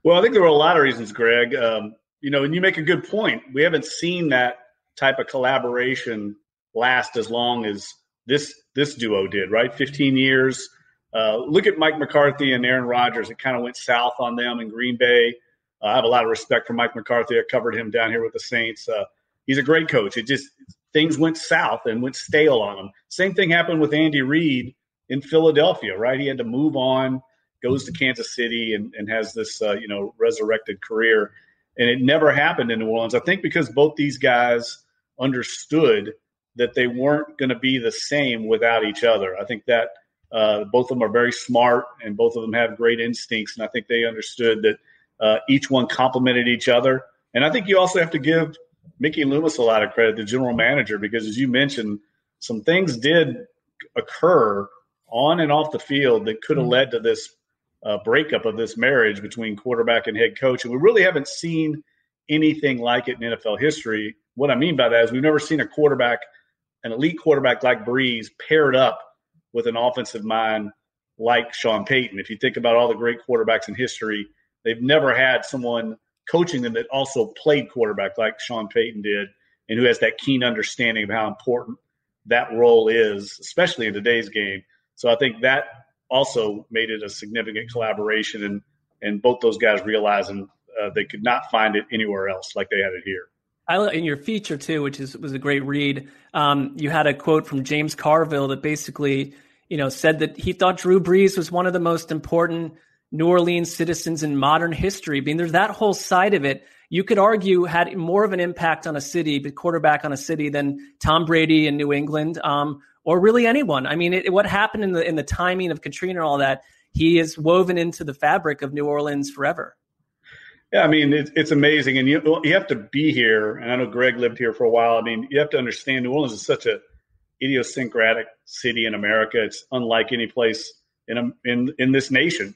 Well, I think there were a lot of reasons, Gregg. Um, you know, and you make a good point. We haven't seen that type of collaboration last as long as this this duo did, right? 15 years. Uh, look at Mike McCarthy and Aaron Rodgers. It kind of went south on them in Green Bay. Uh, I have a lot of respect for Mike McCarthy. I covered him down here with the Saints. Uh, he's a great coach. It just things went south and went stale on him. Same thing happened with Andy Reid in Philadelphia, right? He had to move on, goes to Kansas City, and, and has this uh, you know resurrected career. And it never happened in New Orleans. I think because both these guys understood that they weren't going to be the same without each other. I think that uh, both of them are very smart and both of them have great instincts. And I think they understood that uh, each one complemented each other. And I think you also have to give Mickey Loomis a lot of credit, the general manager, because as you mentioned, some things did occur on and off the field that could have led to this uh, breakup of this marriage between quarterback and head coach. And we really haven't seen anything like it in NFL history. What I mean by that is we've never seen a quarterback, an elite quarterback like Brees, paired up with an offensive mind like Sean Payton. If you think about all the great quarterbacks in history, they've never had someone coaching them that also played quarterback like Sean Payton did and who has that keen understanding of how important that role is, especially in today's game. So I think that also made it a significant collaboration and and both those guys realizing uh, they could not find it anywhere else like they had it here.
I, in your feature too, which is was a great read. Um, you had a quote from James Carville that basically, you know, said that he thought Drew Brees was one of the most important New Orleans citizens in modern history. I mean, there's that whole side of it. You could argue had more of an impact on a city, the quarterback on a city, than Tom Brady in New England, um, or really anyone. I mean, it, what happened in the in the timing of Katrina and all that, he is woven into the fabric of New Orleans forever.
Yeah, I mean it, it's amazing, and you you have to be here. And I know Gregg lived here for a while. I mean, you have to understand New Orleans is such a idiosyncratic city in America. It's unlike any place in a, in in this nation.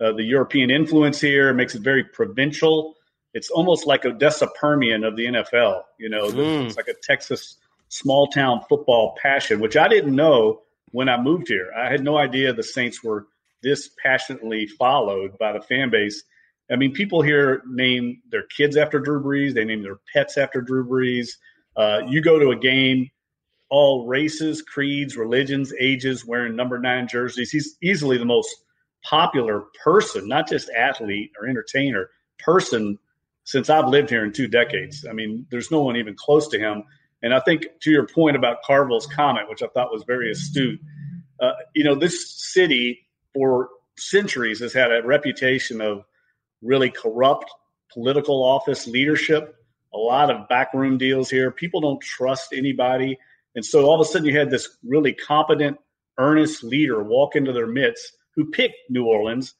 Uh, the European influence here makes it very provincial. It's almost like Odessa Permian of the NFL. You know, mm. it's like a Texas small town football passion, which I didn't know when I moved here. I had no idea the Saints were this passionately followed by the fan base. I mean, people here name their kids after Drew Brees. They name their pets after Drew Brees. Uh, you go to a game, all races, creeds, religions, ages, wearing number nine jerseys. He's easily the most popular person, not just athlete or entertainer, person since I've lived here in two decades. I mean, there's no one even close to him. And I think to your point about Carville's comment, which I thought was very astute, uh, you know, this city for centuries has had a reputation of really corrupt political office leadership, a lot of backroom deals here. People don't trust anybody. And so all of a sudden you had this really competent, earnest leader walk into their midst who picked New Orleans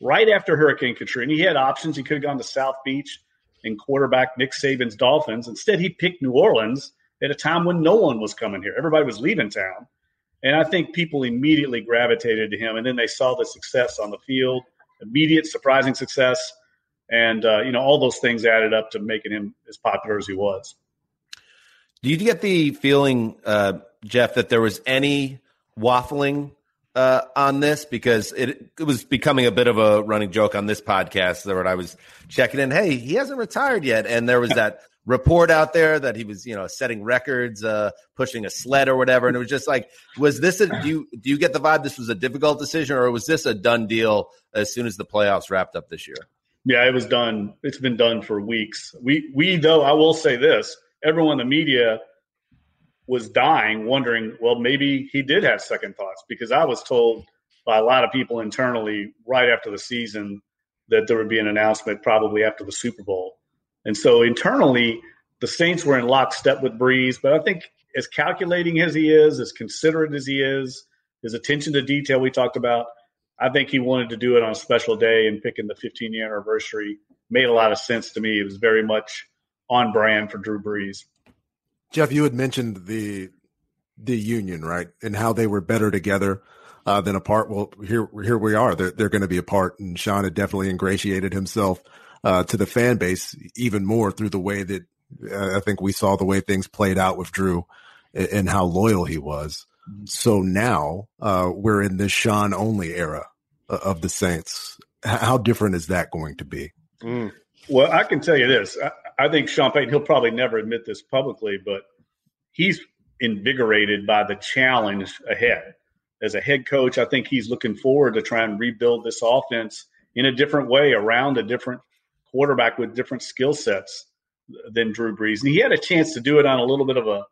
right after Hurricane Katrina. He had options. He could have gone to South Beach and quarterback Nick Saban's Dolphins. Instead, he picked New Orleans at a time when no one was coming here. Everybody was leaving town. And I think people immediately gravitated to him. And then they saw the success on the field, immediate, surprising success. And, uh, you know, all those things added up to making him as popular as he was.
Do you get the feeling, uh, Jeff, that there was any waffling uh, on this because it, it was becoming a bit of a running joke on this podcast. That I was checking in, hey, he hasn't retired yet, and there was that report out there that he was, you know, setting records, uh, pushing a sled or whatever, and it was just like, was this a do you do you get the vibe this was a difficult decision, or was this a done deal as soon as the playoffs wrapped up this year?
Yeah, it was done. It's been done for weeks. We we though I will say this: everyone in the media was dying, wondering, well, maybe he did have second thoughts because I was told by a lot of people internally right after the season that there would be an announcement probably after the Super Bowl. And so internally, the Saints were in lockstep with Brees, but I think as calculating as he is, as considerate as he is, his attention to detail we talked about, I think he wanted to do it on a special day and picking the 15 year anniversary made a lot of sense to me. It was very much on brand for Drew Brees.
Jeff, you had mentioned the the union, right, and how they were better together uh, than apart. Well, here here we are. They're they're going to be apart, and Sean had definitely ingratiated himself uh, to the fan base even more through the way that uh, I think we saw the way things played out with Drew and, and how loyal he was. So now uh, we're in this Sean only era uh, of the Saints. How different is that going to be?
Mm. Well, I can tell you this. I, I think Sean Payton, he'll probably never admit this publicly, but he's invigorated by the challenge ahead. As a head coach, I think he's looking forward to try and rebuild this offense in a different way around a different quarterback with different skill sets than Drew Brees. And he had a chance to do it on a little bit of a,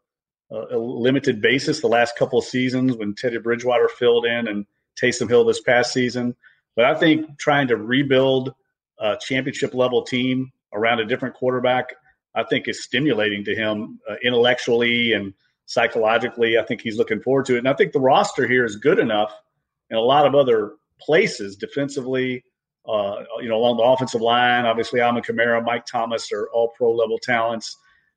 a, limited basis the last couple of seasons when Teddy Bridgewater filled in and Taysom Hill this past season. But I think trying to rebuild a championship level team around a different quarterback, I think is stimulating to him uh, intellectually and psychologically. I think he's looking forward to it. And I think the roster here is good enough in a lot of other places defensively, uh, you know, along the offensive line. Obviously, Alvin Kamara, Mike Thomas are all pro level talents.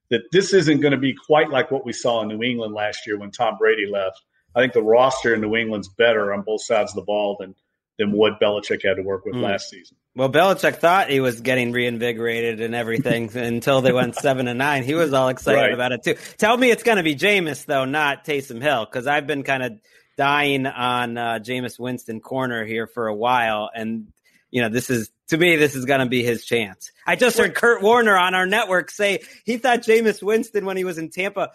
That this isn't going to be quite like what we saw in New England last year when Tom Brady left. I think the roster in New England's better on both sides of the ball than than what Belichick had to work with mm. last season.
Well, Belichick thought he was getting reinvigorated and everything until they went seven and nine. He was all excited right. about it too. Tell me it's going to be Jameis though, not Taysom Hill, because I've been kind of dying on uh, Jameis Winston corner here for a while, and you know this is to me this is going to be his chance. I just heard Kurt Warner on our network say he thought Jameis Winston when he was in Tampa.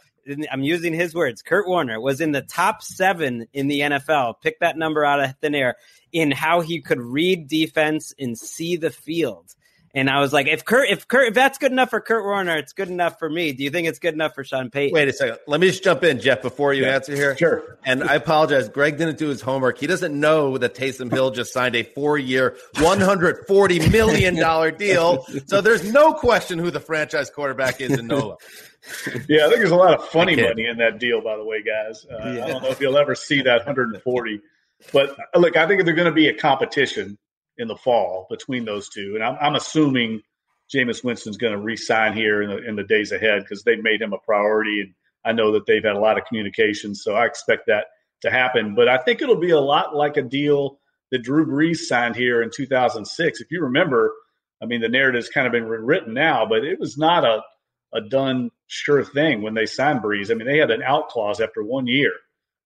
I'm using his words. Kurt Warner was in the top seven in the NFL. Pick that number out of thin air in how he could read defense and see the field. And I was like, if Kurt, if Kurt, if that's good enough for Kurt Warner, it's good enough for me. Do you think it's good enough for Sean Payton?
Wait a second. Let me just jump in, Jeff, before you answer here.
Sure.
And I apologize. Gregg didn't do his homework. He doesn't know that Taysom Hill just signed a four-year, one hundred forty million dollar deal. So there's no question who the franchise quarterback is in NOLA.
Yeah, I think there's a lot of funny money in that deal, by the way, guys. Uh, I don't know if you'll ever see that 140. But uh, look, I think there's going to be a competition in the fall between those two. And I'm, I'm assuming Jameis Winston's going to re-sign here in the, in the days ahead because they've made him a priority. And I know that they've had a lot of communication. So I expect that to happen. But I think it'll be a lot like a deal that Drew Brees signed here in 2006. If you remember, I mean, the narrative's kind of been rewritten now, but it was not a, a done sure thing when they signed Brees. I mean, they had an out clause after one year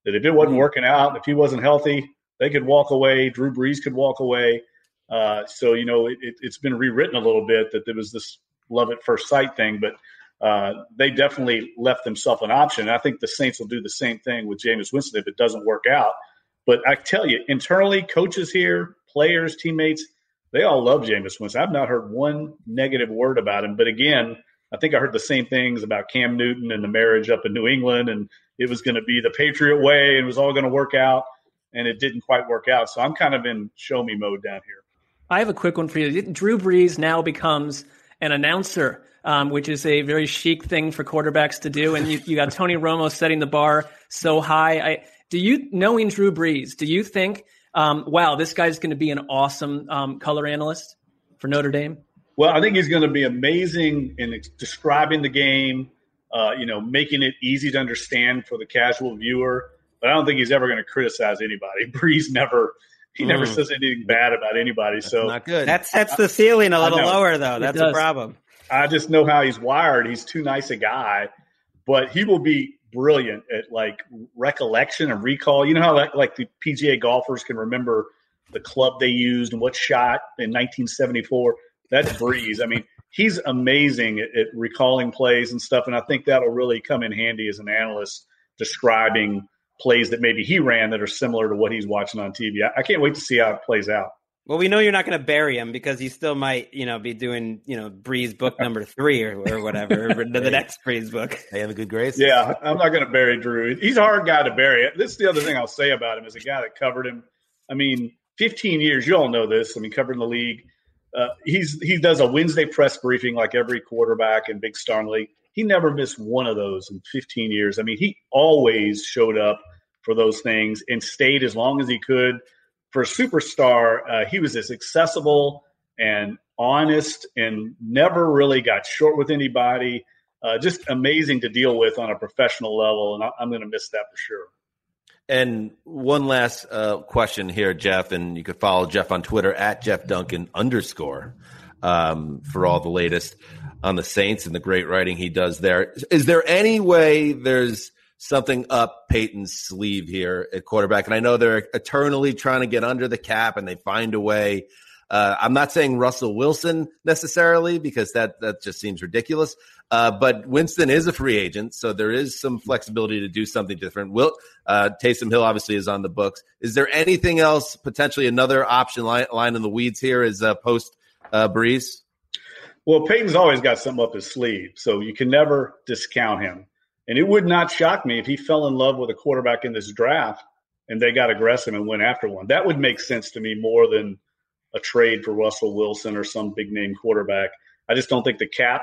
that if it wasn't mm-hmm. working out, if he wasn't healthy, they could walk away. Drew Brees could walk away. Uh, so, you know, it, it's been rewritten a little bit that there was this love at first sight thing, but uh, they definitely left themselves an option. And I think the Saints will do the same thing with Jameis Winston if it doesn't work out. But I tell you, internally, coaches here, players, teammates, they all love Jameis Winston. I've not heard one negative word about him. But again, I think I heard the same things about Cam Newton and the marriage up in New England, and it was going to be the Patriot way, and it was all going to work out, and it didn't quite work out. So I'm kind of in show me mode down here.
I have a quick one for you. Drew Brees now becomes an announcer, um, which is a very chic thing for quarterbacks to do. And you, you got Tony Romo setting the bar so high. I, do you, knowing Drew Brees, do you think, um, wow, this guy's going to be an awesome um, color analyst for Notre Dame?
Well, I think he's going to be amazing in describing the game, uh, you know, making it easy to understand for the casual viewer. But I don't think he's ever going to criticize anybody. Brees never, he never
Mm.
says anything bad about anybody. so
not good.
That sets the ceiling a little lower, though.
It
That's a problem.
I just know how he's wired. He's too nice a guy, but he will be brilliant at like recollection and recall. You know how like, like the PGA golfers can remember the club they used and what shot in 1974. That's Brees. I mean, he's amazing at, at recalling plays and stuff, and I think that'll really come in handy as an analyst describing plays that maybe he ran that are similar to what he's watching on TV. I, I can't wait to see how it plays out.
Well, we know you're not going to bury him because he still might, you know, be doing, you know, Brees book number three or, or whatever, or the, the next Brees book.
They have a good grace.
Yeah, I'm not going to bury Drew. He's a hard guy to bury. This is the other thing I'll say about him as a guy that covered him. I mean, 15 years. You all know this. I mean, covering the league. Uh, he's he does a Wednesday press briefing like every quarterback in Big Star League. He never missed one of those in 15 years. I mean, he always showed up for those things and stayed as long as he could. For a superstar, uh, he was as accessible and honest and never really got short with anybody. Uh, just amazing to deal with on a professional level, and I, I'm going to miss that for sure.
And one last uh, question here, Jeff, and you could follow Jeff on Twitter at Jeff Duncan underscore um, for all the latest on the Saints and the great writing he does there. Is there any way there's something up Payton's sleeve here at quarterback? And I know they're eternally trying to get under the cap and they find a way. Uh, I'm not saying Russell Wilson necessarily because that that just seems ridiculous. Uh, but Winston is a free agent, so there is some flexibility to do something different. Will uh, Taysom Hill obviously is on the books. Is there anything else potentially another option line, line in the weeds here? Is uh, post uh, Brees?
Well, Payton's always got something up his sleeve, so you can never discount him. And it would not shock me if he fell in love with a quarterback in this draft and they got aggressive and went after one. That would make sense to me more than a trade for Russell Wilson or some big name quarterback. I just don't think the cap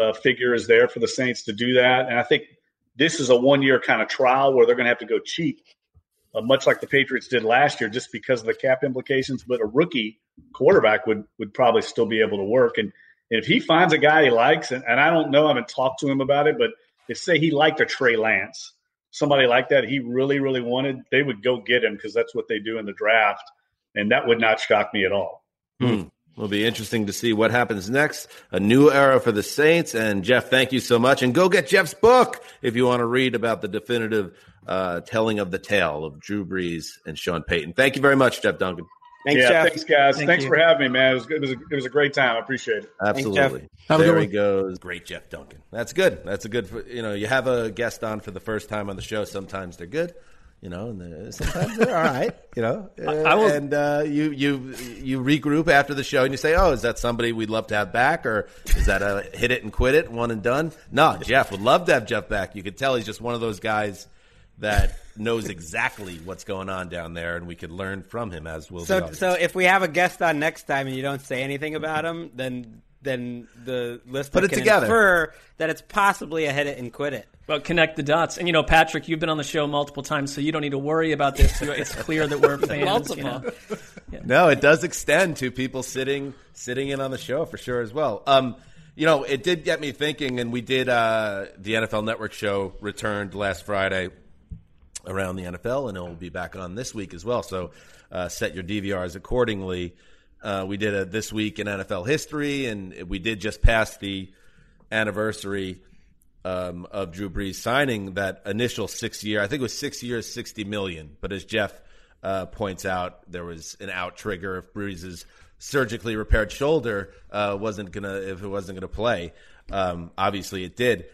uh, figure is there for the Saints to do that. And I think this is a one year kind of trial where they're going to have to go cheap, uh, much like the Patriots did last year, just because of the cap implications. But a rookie quarterback would would probably still be able to work. And if he finds a guy he likes, and, and I don't know, I haven't talked to him about it, but if say he liked a Trey Lance, somebody like that he really, really wanted, they would go get him because that's what they do in the draft. And that would not shock me at all.
Hmm. Will be interesting to see what happens next. A new era for the Saints. And Jeff, thank you so much. And go get Jeff's book if you want to read about the definitive uh, telling of the tale of Drew Brees and Sean Payton. Thank you very much, Jeff Duncan.
Thanks,
yeah,
Jeff.
thanks, guys.
Thank
thanks
you.
for having me, man. It was, good. It, was a, it was a great time. I appreciate it.
Absolutely.
Have a
there he goes. Great Jeff Duncan. That's good. That's a good, for, you know, you have a guest on for the first time on the show. Sometimes they're good. You know, and sometimes they're all right. You know,
I will-
and uh, you you you regroup after the show and you say, "Oh, is that somebody we'd love to have back, or is that a hit it and quit it, one and done?" No, Jeff would love to have Jeff back. You could tell he's just one of those guys that knows exactly what's going on down there, and we could learn from him as will. the
So, so if we have a guest on next time and you don't say anything about him, then then the listener
Put it
can
together.
infer that it's possibly a hit it and quit it.
Well, connect the dots. And, you know, Patrick, you've been on the show multiple times, so you don't need to worry about this. It's clear that we're fans. You know?
No, it does extend to people sitting sitting in on the show for sure as well. Um, you know, it did get me thinking, and we did uh, the NFL Network show returned last Friday around the NFL, and it will be back on this week as well. So uh, set your DVRs accordingly. Uh, we did a this week in NFL history, and we did just pass the anniversary um, of Drew Brees signing that initial six year. I think it was six years, sixty million. But as Jeff uh, points out, there was an out trigger if Brees's surgically repaired shoulder uh, wasn't gonna if it wasn't gonna play. Um, obviously, it did.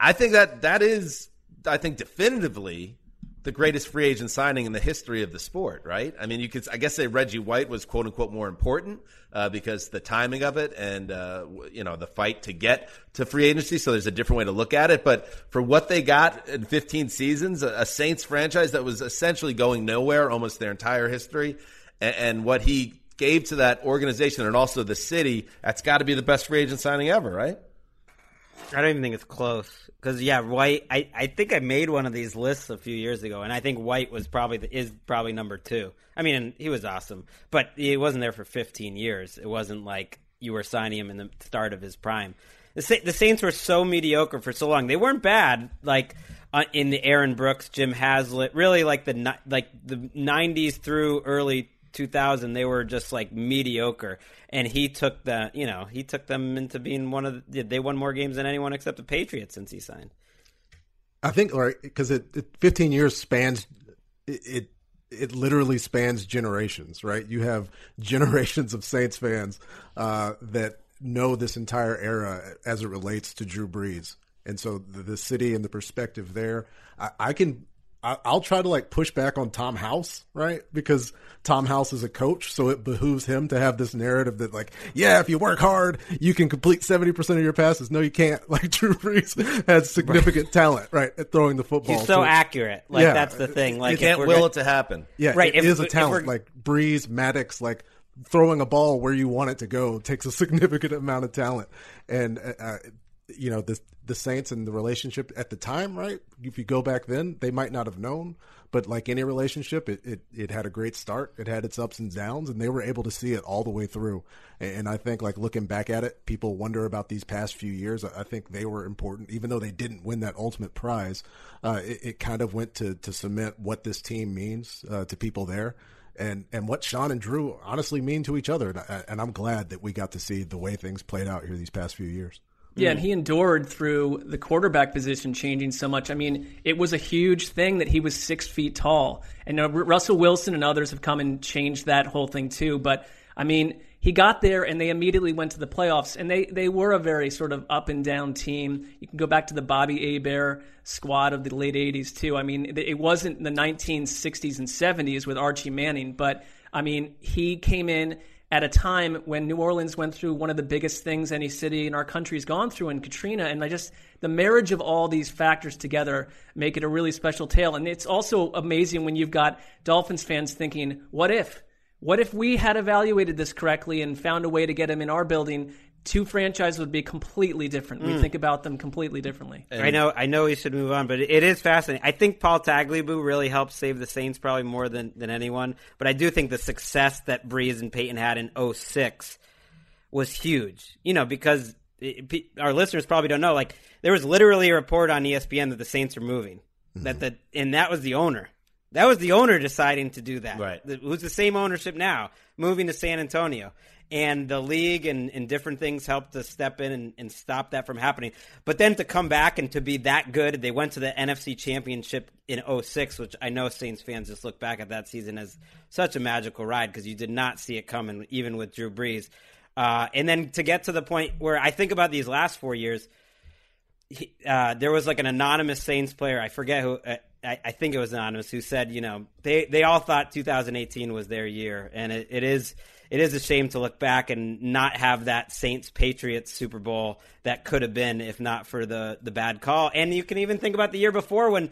I think that that is, I think, definitively the greatest free agent signing in the history of the sport. Right? I mean, you could, I guess, say Reggie White was quote unquote more important uh, because the timing of it and uh, you know the fight to get to free agency. So there's a different way to look at it. But for what they got in 15 seasons, a, a Saints franchise that was essentially going nowhere almost their entire history, and, and what he gave to that organization and also the city, that's got to be the best free agent signing ever, right?
I don't even think it's close because yeah, White. I, I think I made one of these lists a few years ago, and I think White was probably the, is probably number two. I mean, he was awesome, but he wasn't there for 15 years. It wasn't like you were signing him in the start of his prime. The, Sa- the Saints were so mediocre for so long. They weren't bad, like uh, in the Aaron Brooks, Jim Haslett, really like the ni- like the 90s through early 2000 they were just like mediocre and he took the you know he took them into being one of the, they won more games than anyone except the patriots since he signed
I think, right, because it, it 15 years spans it, it. It literally spans generations, right? You have generations of Saints fans uh, that know this entire era as it relates to Drew Brees, and so the, the city and the perspective there. I, I can, I, I'll try to like push back on Tom House, right? Because Tom House is a coach, so it behooves him to have this narrative that like, yeah, if you work hard, you can complete 70% of your passes. No, you can't. Like Drew Brees has significant talent, right, at throwing the football.
he's so accurate like that's the thing like
You can't will
gonna-
it to happen.
Yeah,
Right,
It
if-
is a talent. Like Brees, Maddux, like throwing a ball where you want it to go takes a significant amount of talent. And uh, uh, you know the the Saints and the relationship at the time, right? If you go back then, they might not have known. But like any relationship, it, it, it had a great start. It had its ups and downs, and they were able to see it all the way through. And, I think, like looking back at it, people wonder about these past few years. I think they were important, even though they didn't win that ultimate prize. Uh, it, it kind of went to to cement what this team means uh, to people there and and what Sean and Drew honestly mean to each other. And, and I'm glad that we got to see the way things played out here these past few years.
Yeah, and he endured through the quarterback position changing so much. I mean, it was a huge thing that he was six feet tall. And uh, Russell Wilson and others have come and changed that whole thing too. But I mean, he got there and they immediately went to the playoffs. And they, they were a very sort of up and down team. You can go back to the Bobby Hebert squad of the late 80s too. I mean, it wasn't the 1960s and 70s with Archie Manning, but I mean, he came in at a time when New Orleans went through one of the biggest things any city in our country's gone through in Katrina. And I just, the marriage of all these factors together make it a really special tale. And it's also amazing when you've got Dolphins fans thinking, what if? What if we had evaluated this correctly and found a way to get him in our building? Two franchises would be completely different. We
Mm.
think about them completely differently.
I know, I know we should move on, but it is fascinating. I think Paul Tagliabue really helped save the Saints probably more than, than anyone. But I do think the success that Brees and Payton had in 06 was huge. You know, because it, pe- our listeners probably don't know. Like there was literally a report on ESPN that the Saints are moving. That the and that was the owner. That was the owner deciding to do that.
Right.
The- Who's the same ownership now, moving to San Antonio. And the league and, and different things helped to step in and, and stop that from happening. But then to come back and to be that good, they went to the NFC Championship in 06, which I know Saints fans just look back at that season as such a magical ride because you did not see it coming, even with Drew Brees. Uh, and then to get to the point where I think about these last four years, he, uh, there was like an anonymous Saints player. I forget who. Uh, I, think it was anonymous who said, you know, they they all thought 2018 was their year, and it, it is it is a shame to look back and not have that Saints Patriots Super Bowl that could have been if not for the the bad call. And you can even think about the year before when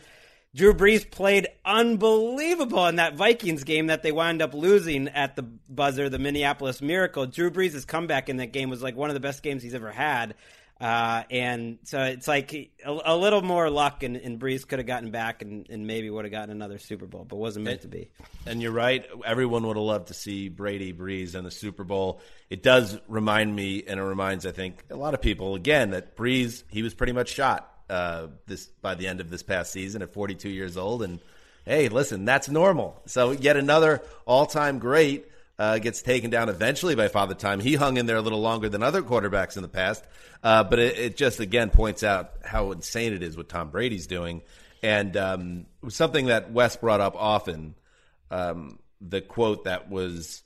Drew Brees played unbelievable in that Vikings game that they wound up losing at the buzzer, the Minneapolis Miracle. Drew Brees' comeback in that game was like one of the best games he's ever had. Uh, and so it's like a, a little more luck, and, and Brees could have gotten back and, and maybe would have gotten another Super Bowl, but wasn't meant to be.
And you're right. Everyone would have loved to see Brady Brees in the Super Bowl. It does remind me, and it reminds, I think, a lot of people again that Brees he was pretty much shot uh, this by the end of this past season at 42 years old. And hey, listen, that's normal. So yet another all-time great uh, gets taken down eventually by Father Time. He hung in there a little longer than other quarterbacks in the past, uh, but it, it, just again points out how insane it is what Tom Brady's doing. And um, something that Wes brought up often, um, the quote that was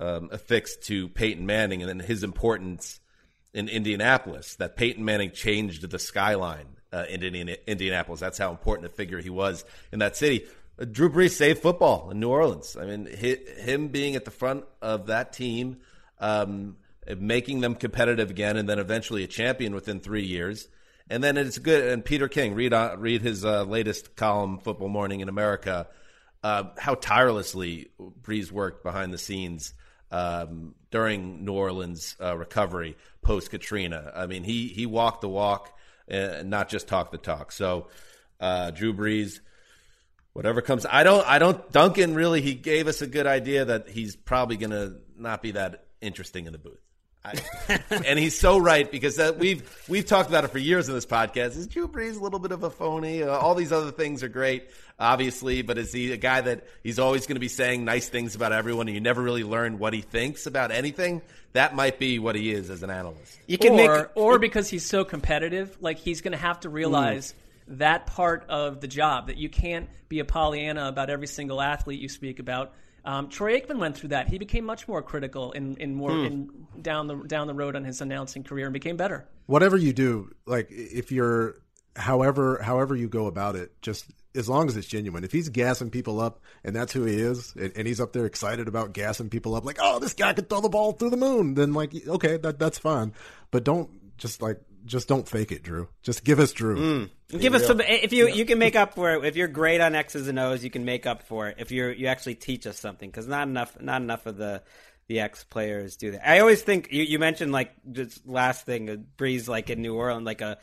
um, affixed to Peyton Manning and then his importance in Indianapolis, that Peyton Manning changed the skyline uh, in Indianapolis. That's how important a figure he was in that city. Uh, Drew Brees saved football in New Orleans. I mean, him being at the front of that team, um, making them competitive again, and then eventually a champion within three years. And then it's good. And Peter King, read uh, read his uh, latest column, Football Morning in America, uh, how tirelessly Brees worked behind the scenes um, during New Orleans' uh, recovery post Katrina. I mean, he he walked the walk, and not just talked the talk. So, uh, Drew Brees, whatever comes, I don't, I don't. Duncan really, he gave us a good idea that he's probably going to not be that interesting in the booth. I, and he's so right because that we've we've talked about it for years in this podcast. Is Drew Brees a little bit of a phony? Uh, all these other things are great, obviously, but is he a guy that he's always going to be saying nice things about everyone, and you never really learn what he thinks about anything? That might be what he is as an analyst.
You can or, make, or because he's so competitive, like he's going to have to realize. Mm that part of the job that you can't be a Pollyanna about every single athlete you speak about um, Troy Aikman went through that. He became much more critical in, in more hmm. in down the down the road on his announcing career and became better.
Whatever you do, like if you're however however you go about it, just as long as it's genuine. If he's gassing people up and that's who he is, and, and, he's up there excited about gassing people up, like, oh, this guy could throw the ball through the moon, then like, okay, that that's fine. But don't just like just don't fake it, Drew. Just give us Drew.
Mm. Give us some. If you yeah. you can make up for it. If you're great on X's and O's, you can make up for it. If you're you actually teach us something, because not enough not enough of the the X players do that. I always think you, you mentioned like just last thing, a Brees like in New Orleans, like a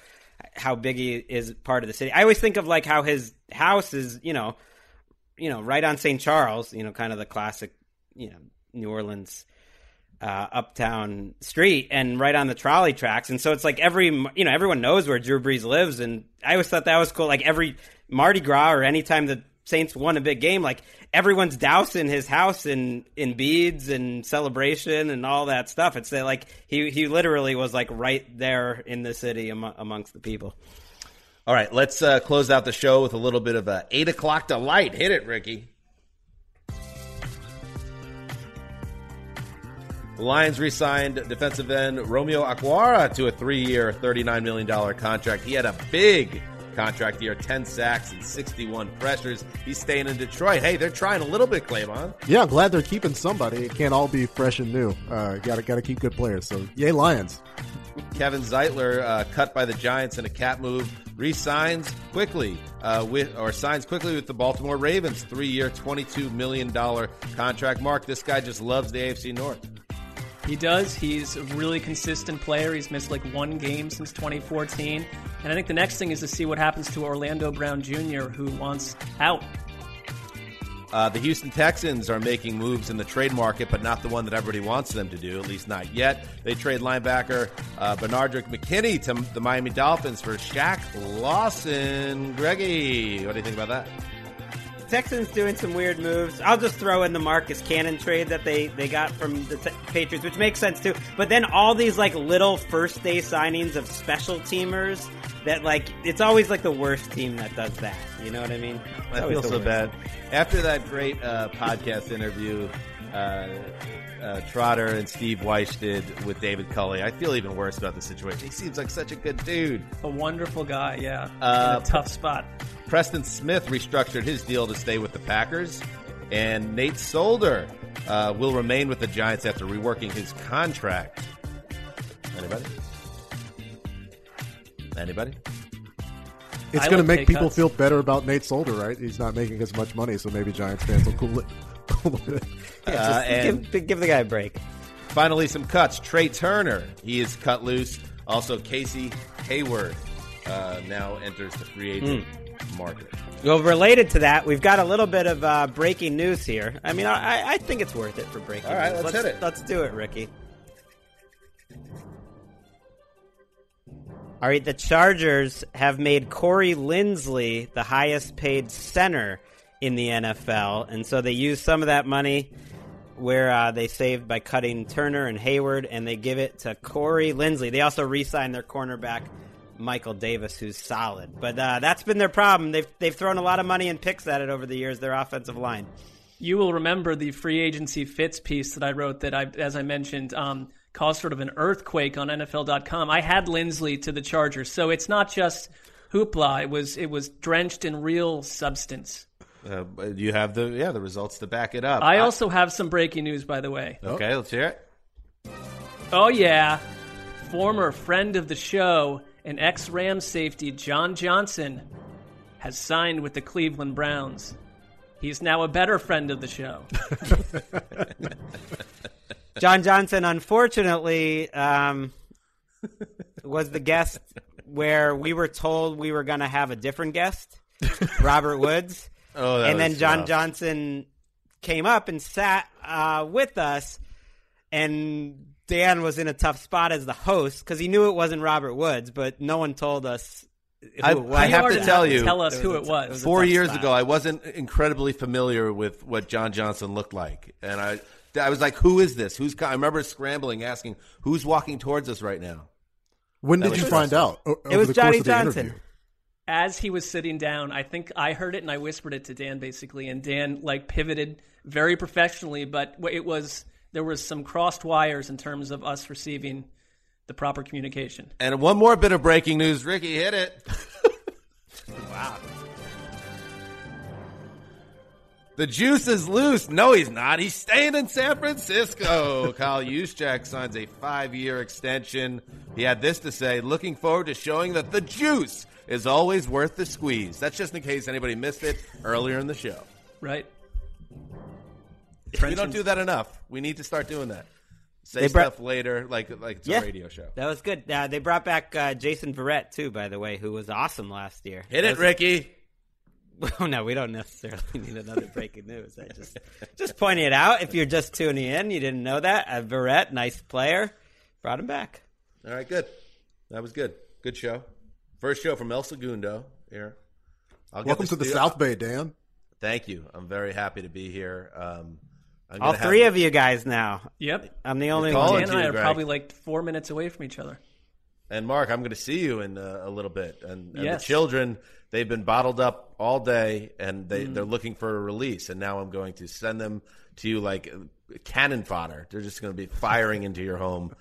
how big he is part of the city. I always think of like how his house is, you know, you know, right on St. Charles, you know, kind of the classic, you know, New Orleans uh, uptown street and right on the trolley tracks. And so it's like every, you know, everyone knows where Drew Brees lives. And I always thought that was cool. Like every Mardi Gras or anytime the Saints won a big game, like everyone's dousing his house in, in beads and celebration and all that stuff. It's like he, he literally was like right there in the city amongst the people.
All right, let's uh, close out the show with a little bit of a eight o'clock delight. Hit it, Ricky. The Lions re signed defensive end Romeo Okwara to a three year, $39 million contract. He had a big contract year 10 sacks and 61 pressures. He's staying in Detroit. Hey, they're trying a little bit, Claymon.
Yeah, I'm glad they're keeping somebody. It can't all be fresh and new. Uh, gotta, gotta keep good players. So, yay, Lions.
Kevin Zeitler, uh, cut by the Giants in a cap move, re-signs quickly uh, with or signs quickly with the Baltimore Ravens, three-year, twenty-two million dollar contract. Marc, this guy just loves the AFC North.
He does. He's a really consistent player. He's missed like one game since 2014. And I think the next thing is to see what happens to Orlando Brown Jr., who wants out.
Uh, the Houston Texans are making moves in the trade market, but not the one that everybody wants them to do, at least not yet. They trade linebacker uh, Benardrick McKinney to the Miami Dolphins for Shaq Lawson. Greggy, what do you think about that?
Texans doing some weird moves. I'll just throw in the Marcus Cannon trade that they, they got from the Patriots, which makes sense too. But then all these like little first day signings of special teamers that like it's always like the worst team that does that. You know what I mean?
I feel so bad. After that great uh, podcast interview uh, uh, Trotter and Steve Weiss did with David Culley. I feel even worse about the situation. He seems like such a good dude.
A wonderful guy, yeah.
Uh,
In a tough spot.
Preston Smith restructured his deal to stay with the Packers, and Nate Solder uh, will remain with the Giants after reworking his contract. Anybody? Anybody?
It's
I
going to make people
cuts.
feel better about Nate Solder, right? He's not making as much money, so maybe Giants fans will cool it. Cool it.
Yeah,
Uh,
just
and-
give, give the guy a break.
Finally, some cuts. Trai Turner, he is cut loose. Also, Casey Hayward uh, now enters the free agent market.
Well, related to that, we've got a little bit of uh, breaking news here. I mean, I, I think it's worth it for breaking
All right,
news.
let's hit it.
Let's do it, Ricky. All right, the Chargers have made Corey Linsley the highest paid center in the NFL, and so they used some of that money where uh, they saved by cutting Turner and Hayward, and they give it to Corey Linsley. They also re-signed their cornerback Michael Davis, who's solid, but uh, that's been their problem. They've they've thrown a lot of money and picks at it over the years. Their offensive line.
You will remember the free agency fits piece that I wrote that I, as I mentioned, um, caused sort of an earthquake on NFL.com. I had Linsley to the Chargers, so it's not just hoopla. It was it was drenched in real substance.
Uh, you have the yeah the results to back it up.
I also have some breaking news, by the way.
okay. Let's hear it.
Oh yeah, former friend of the show and ex-Ram safety John Johnson has signed with the Cleveland Browns. He's now a better friend of the show.
John Johnson, unfortunately, um, was the guest where we were told we were going to have a different guest, Robert Woods.
Oh, that
and then John
rough.
Johnson came up and sat uh, with us, and Dan was in a tough spot as the host because he knew it wasn't Robert Woods, but no one told us. Who
I,
it.
I have to tell
have to
you,
tell us who
a
it
t-
was.
was
four years
spot.
ago, I wasn't incredibly familiar with what John Johnson looked like, and I, I was like, "Who is this? Who's?" I remember scrambling, asking, "Who's walking towards us right now?"
When
That
did you
was
find out? o-
It was
the
Johnny
course the
Johnson.
interview?
as he was sitting down, I think I heard it and I whispered it to Dan basically, and Dan like pivoted very professionally, but it was there was some crossed wires in terms of us receiving the proper communication.
And one more bit of breaking news, Ricky hit it.
Wow.
The juice is loose. No, he's not. He's staying in San Francisco. Kyle Juszczyk signs a five-year extension. He had this to say: "Looking forward to showing that the juice is always worth the squeeze." That's just in case anybody missed it earlier in the show.
Right?
We don't do that enough. We need to start doing that. Say
They brought-
stuff later, like like it's
Yeah.
a radio show.
That was good. Uh, they brought back uh, Jason Verrett too, by the way, who was awesome last year.
Hit it,
That's-
Ricky.
Well, no, we don't necessarily need another breaking news. I just just pointing it out. If you're just tuning in, you didn't know that. Uh, Verrett, nice player, brought him back.
All right, good. That was good. Good show. First show from El Segundo here. I'll get
Welcome to the South Bay, Dan.
Thank you. I'm very happy to be here. Um, I'm
All
gonna
three
have-
of you guys now.
Yep.
I'm the only one.
Dan and I are
Gregg.
probably like four minutes away from each other.
And Marc, I'm going to see you in uh, a little bit. And, and
Yes.
the children, they've been bottled up all day, and
Mm.
they they're looking for a release. And now I'm going to send them to you like cannon fodder. They're just going to be firing into your home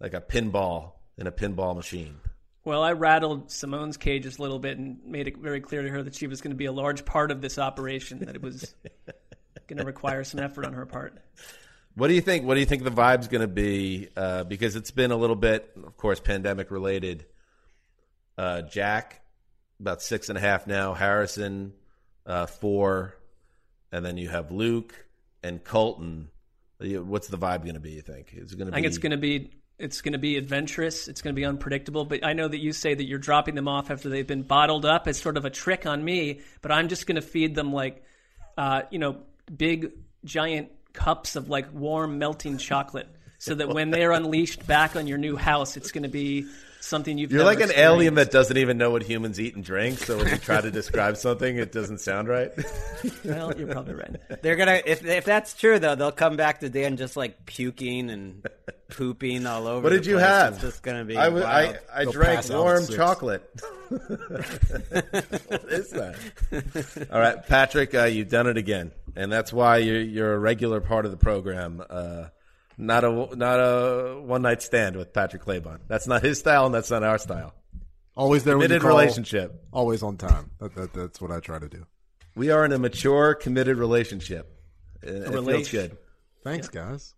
like a pinball in a pinball machine.
Well, I rattled Simone's cages a little bit and made it very clear to her that she was going to be a large part of this operation, that it was going to require some effort on her part.
What do you think? What do you think the vibe's going to be? Uh, because it's been a little bit, of course, pandemic related. Uh, Jack, about six and a half now. Harrison, uh, four, and then you have Luke and Colton. You- What's the vibe going to be? You think is it going to
I
be?
think it's going to be it's going to be adventurous. It's going to be unpredictable. But I know that you say that you're dropping them off after they've been bottled up as sort of a trick on me. But I'm just going to feed them like, uh, you know, big giant cups of like warm melting chocolate, so that when they're unleashed back on your new house, it's going to be something you've.
You're
never
like an alien that doesn't even know what humans eat and drink. So when you try to describe something, it doesn't sound right.
Well, you're probably right.
They're gonna if if that's true though, they'll come back to Dan just like puking and pooping all over.
What
the
did you
place.
have?
It's just gonna be.
I, w-
wild.
I, I drank
pass out at
warm chocolate. what is that? All right, Patrick, uh, you've done it again. And that's why you're, you're a regular part of the program. Uh, not a not a one night stand with Patrick Claybon. That's not his style, and that's not our style.
Always there. when you
Committed
call,
relationship.
Always on time. That, that, that's what I try to do.
We are in a mature, committed relationship. It, it feels good.
Thanks, guys.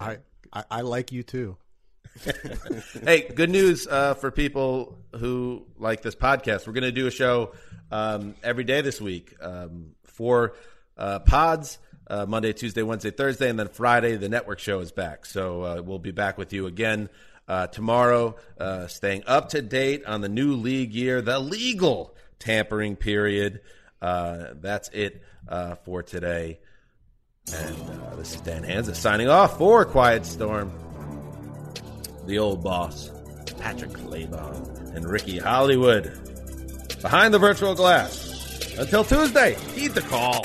I, I I like you too.
hey, good news uh, for people who like this podcast. We're going to do a show um, every day this week. Um, four uh, pods uh, Monday, Tuesday, Wednesday, Thursday, and then Friday, the network show is back. So uh, we'll be back with you again uh, tomorrow, uh, staying up to date on the new league year, the legal tampering period. Uh, that's it for today. And this is Dan Hanzus signing off for Quiet Storm the old boss, Patrick Claybon, and Ricky Hollywood. Behind the virtual glass. Until Tuesday, heed the call.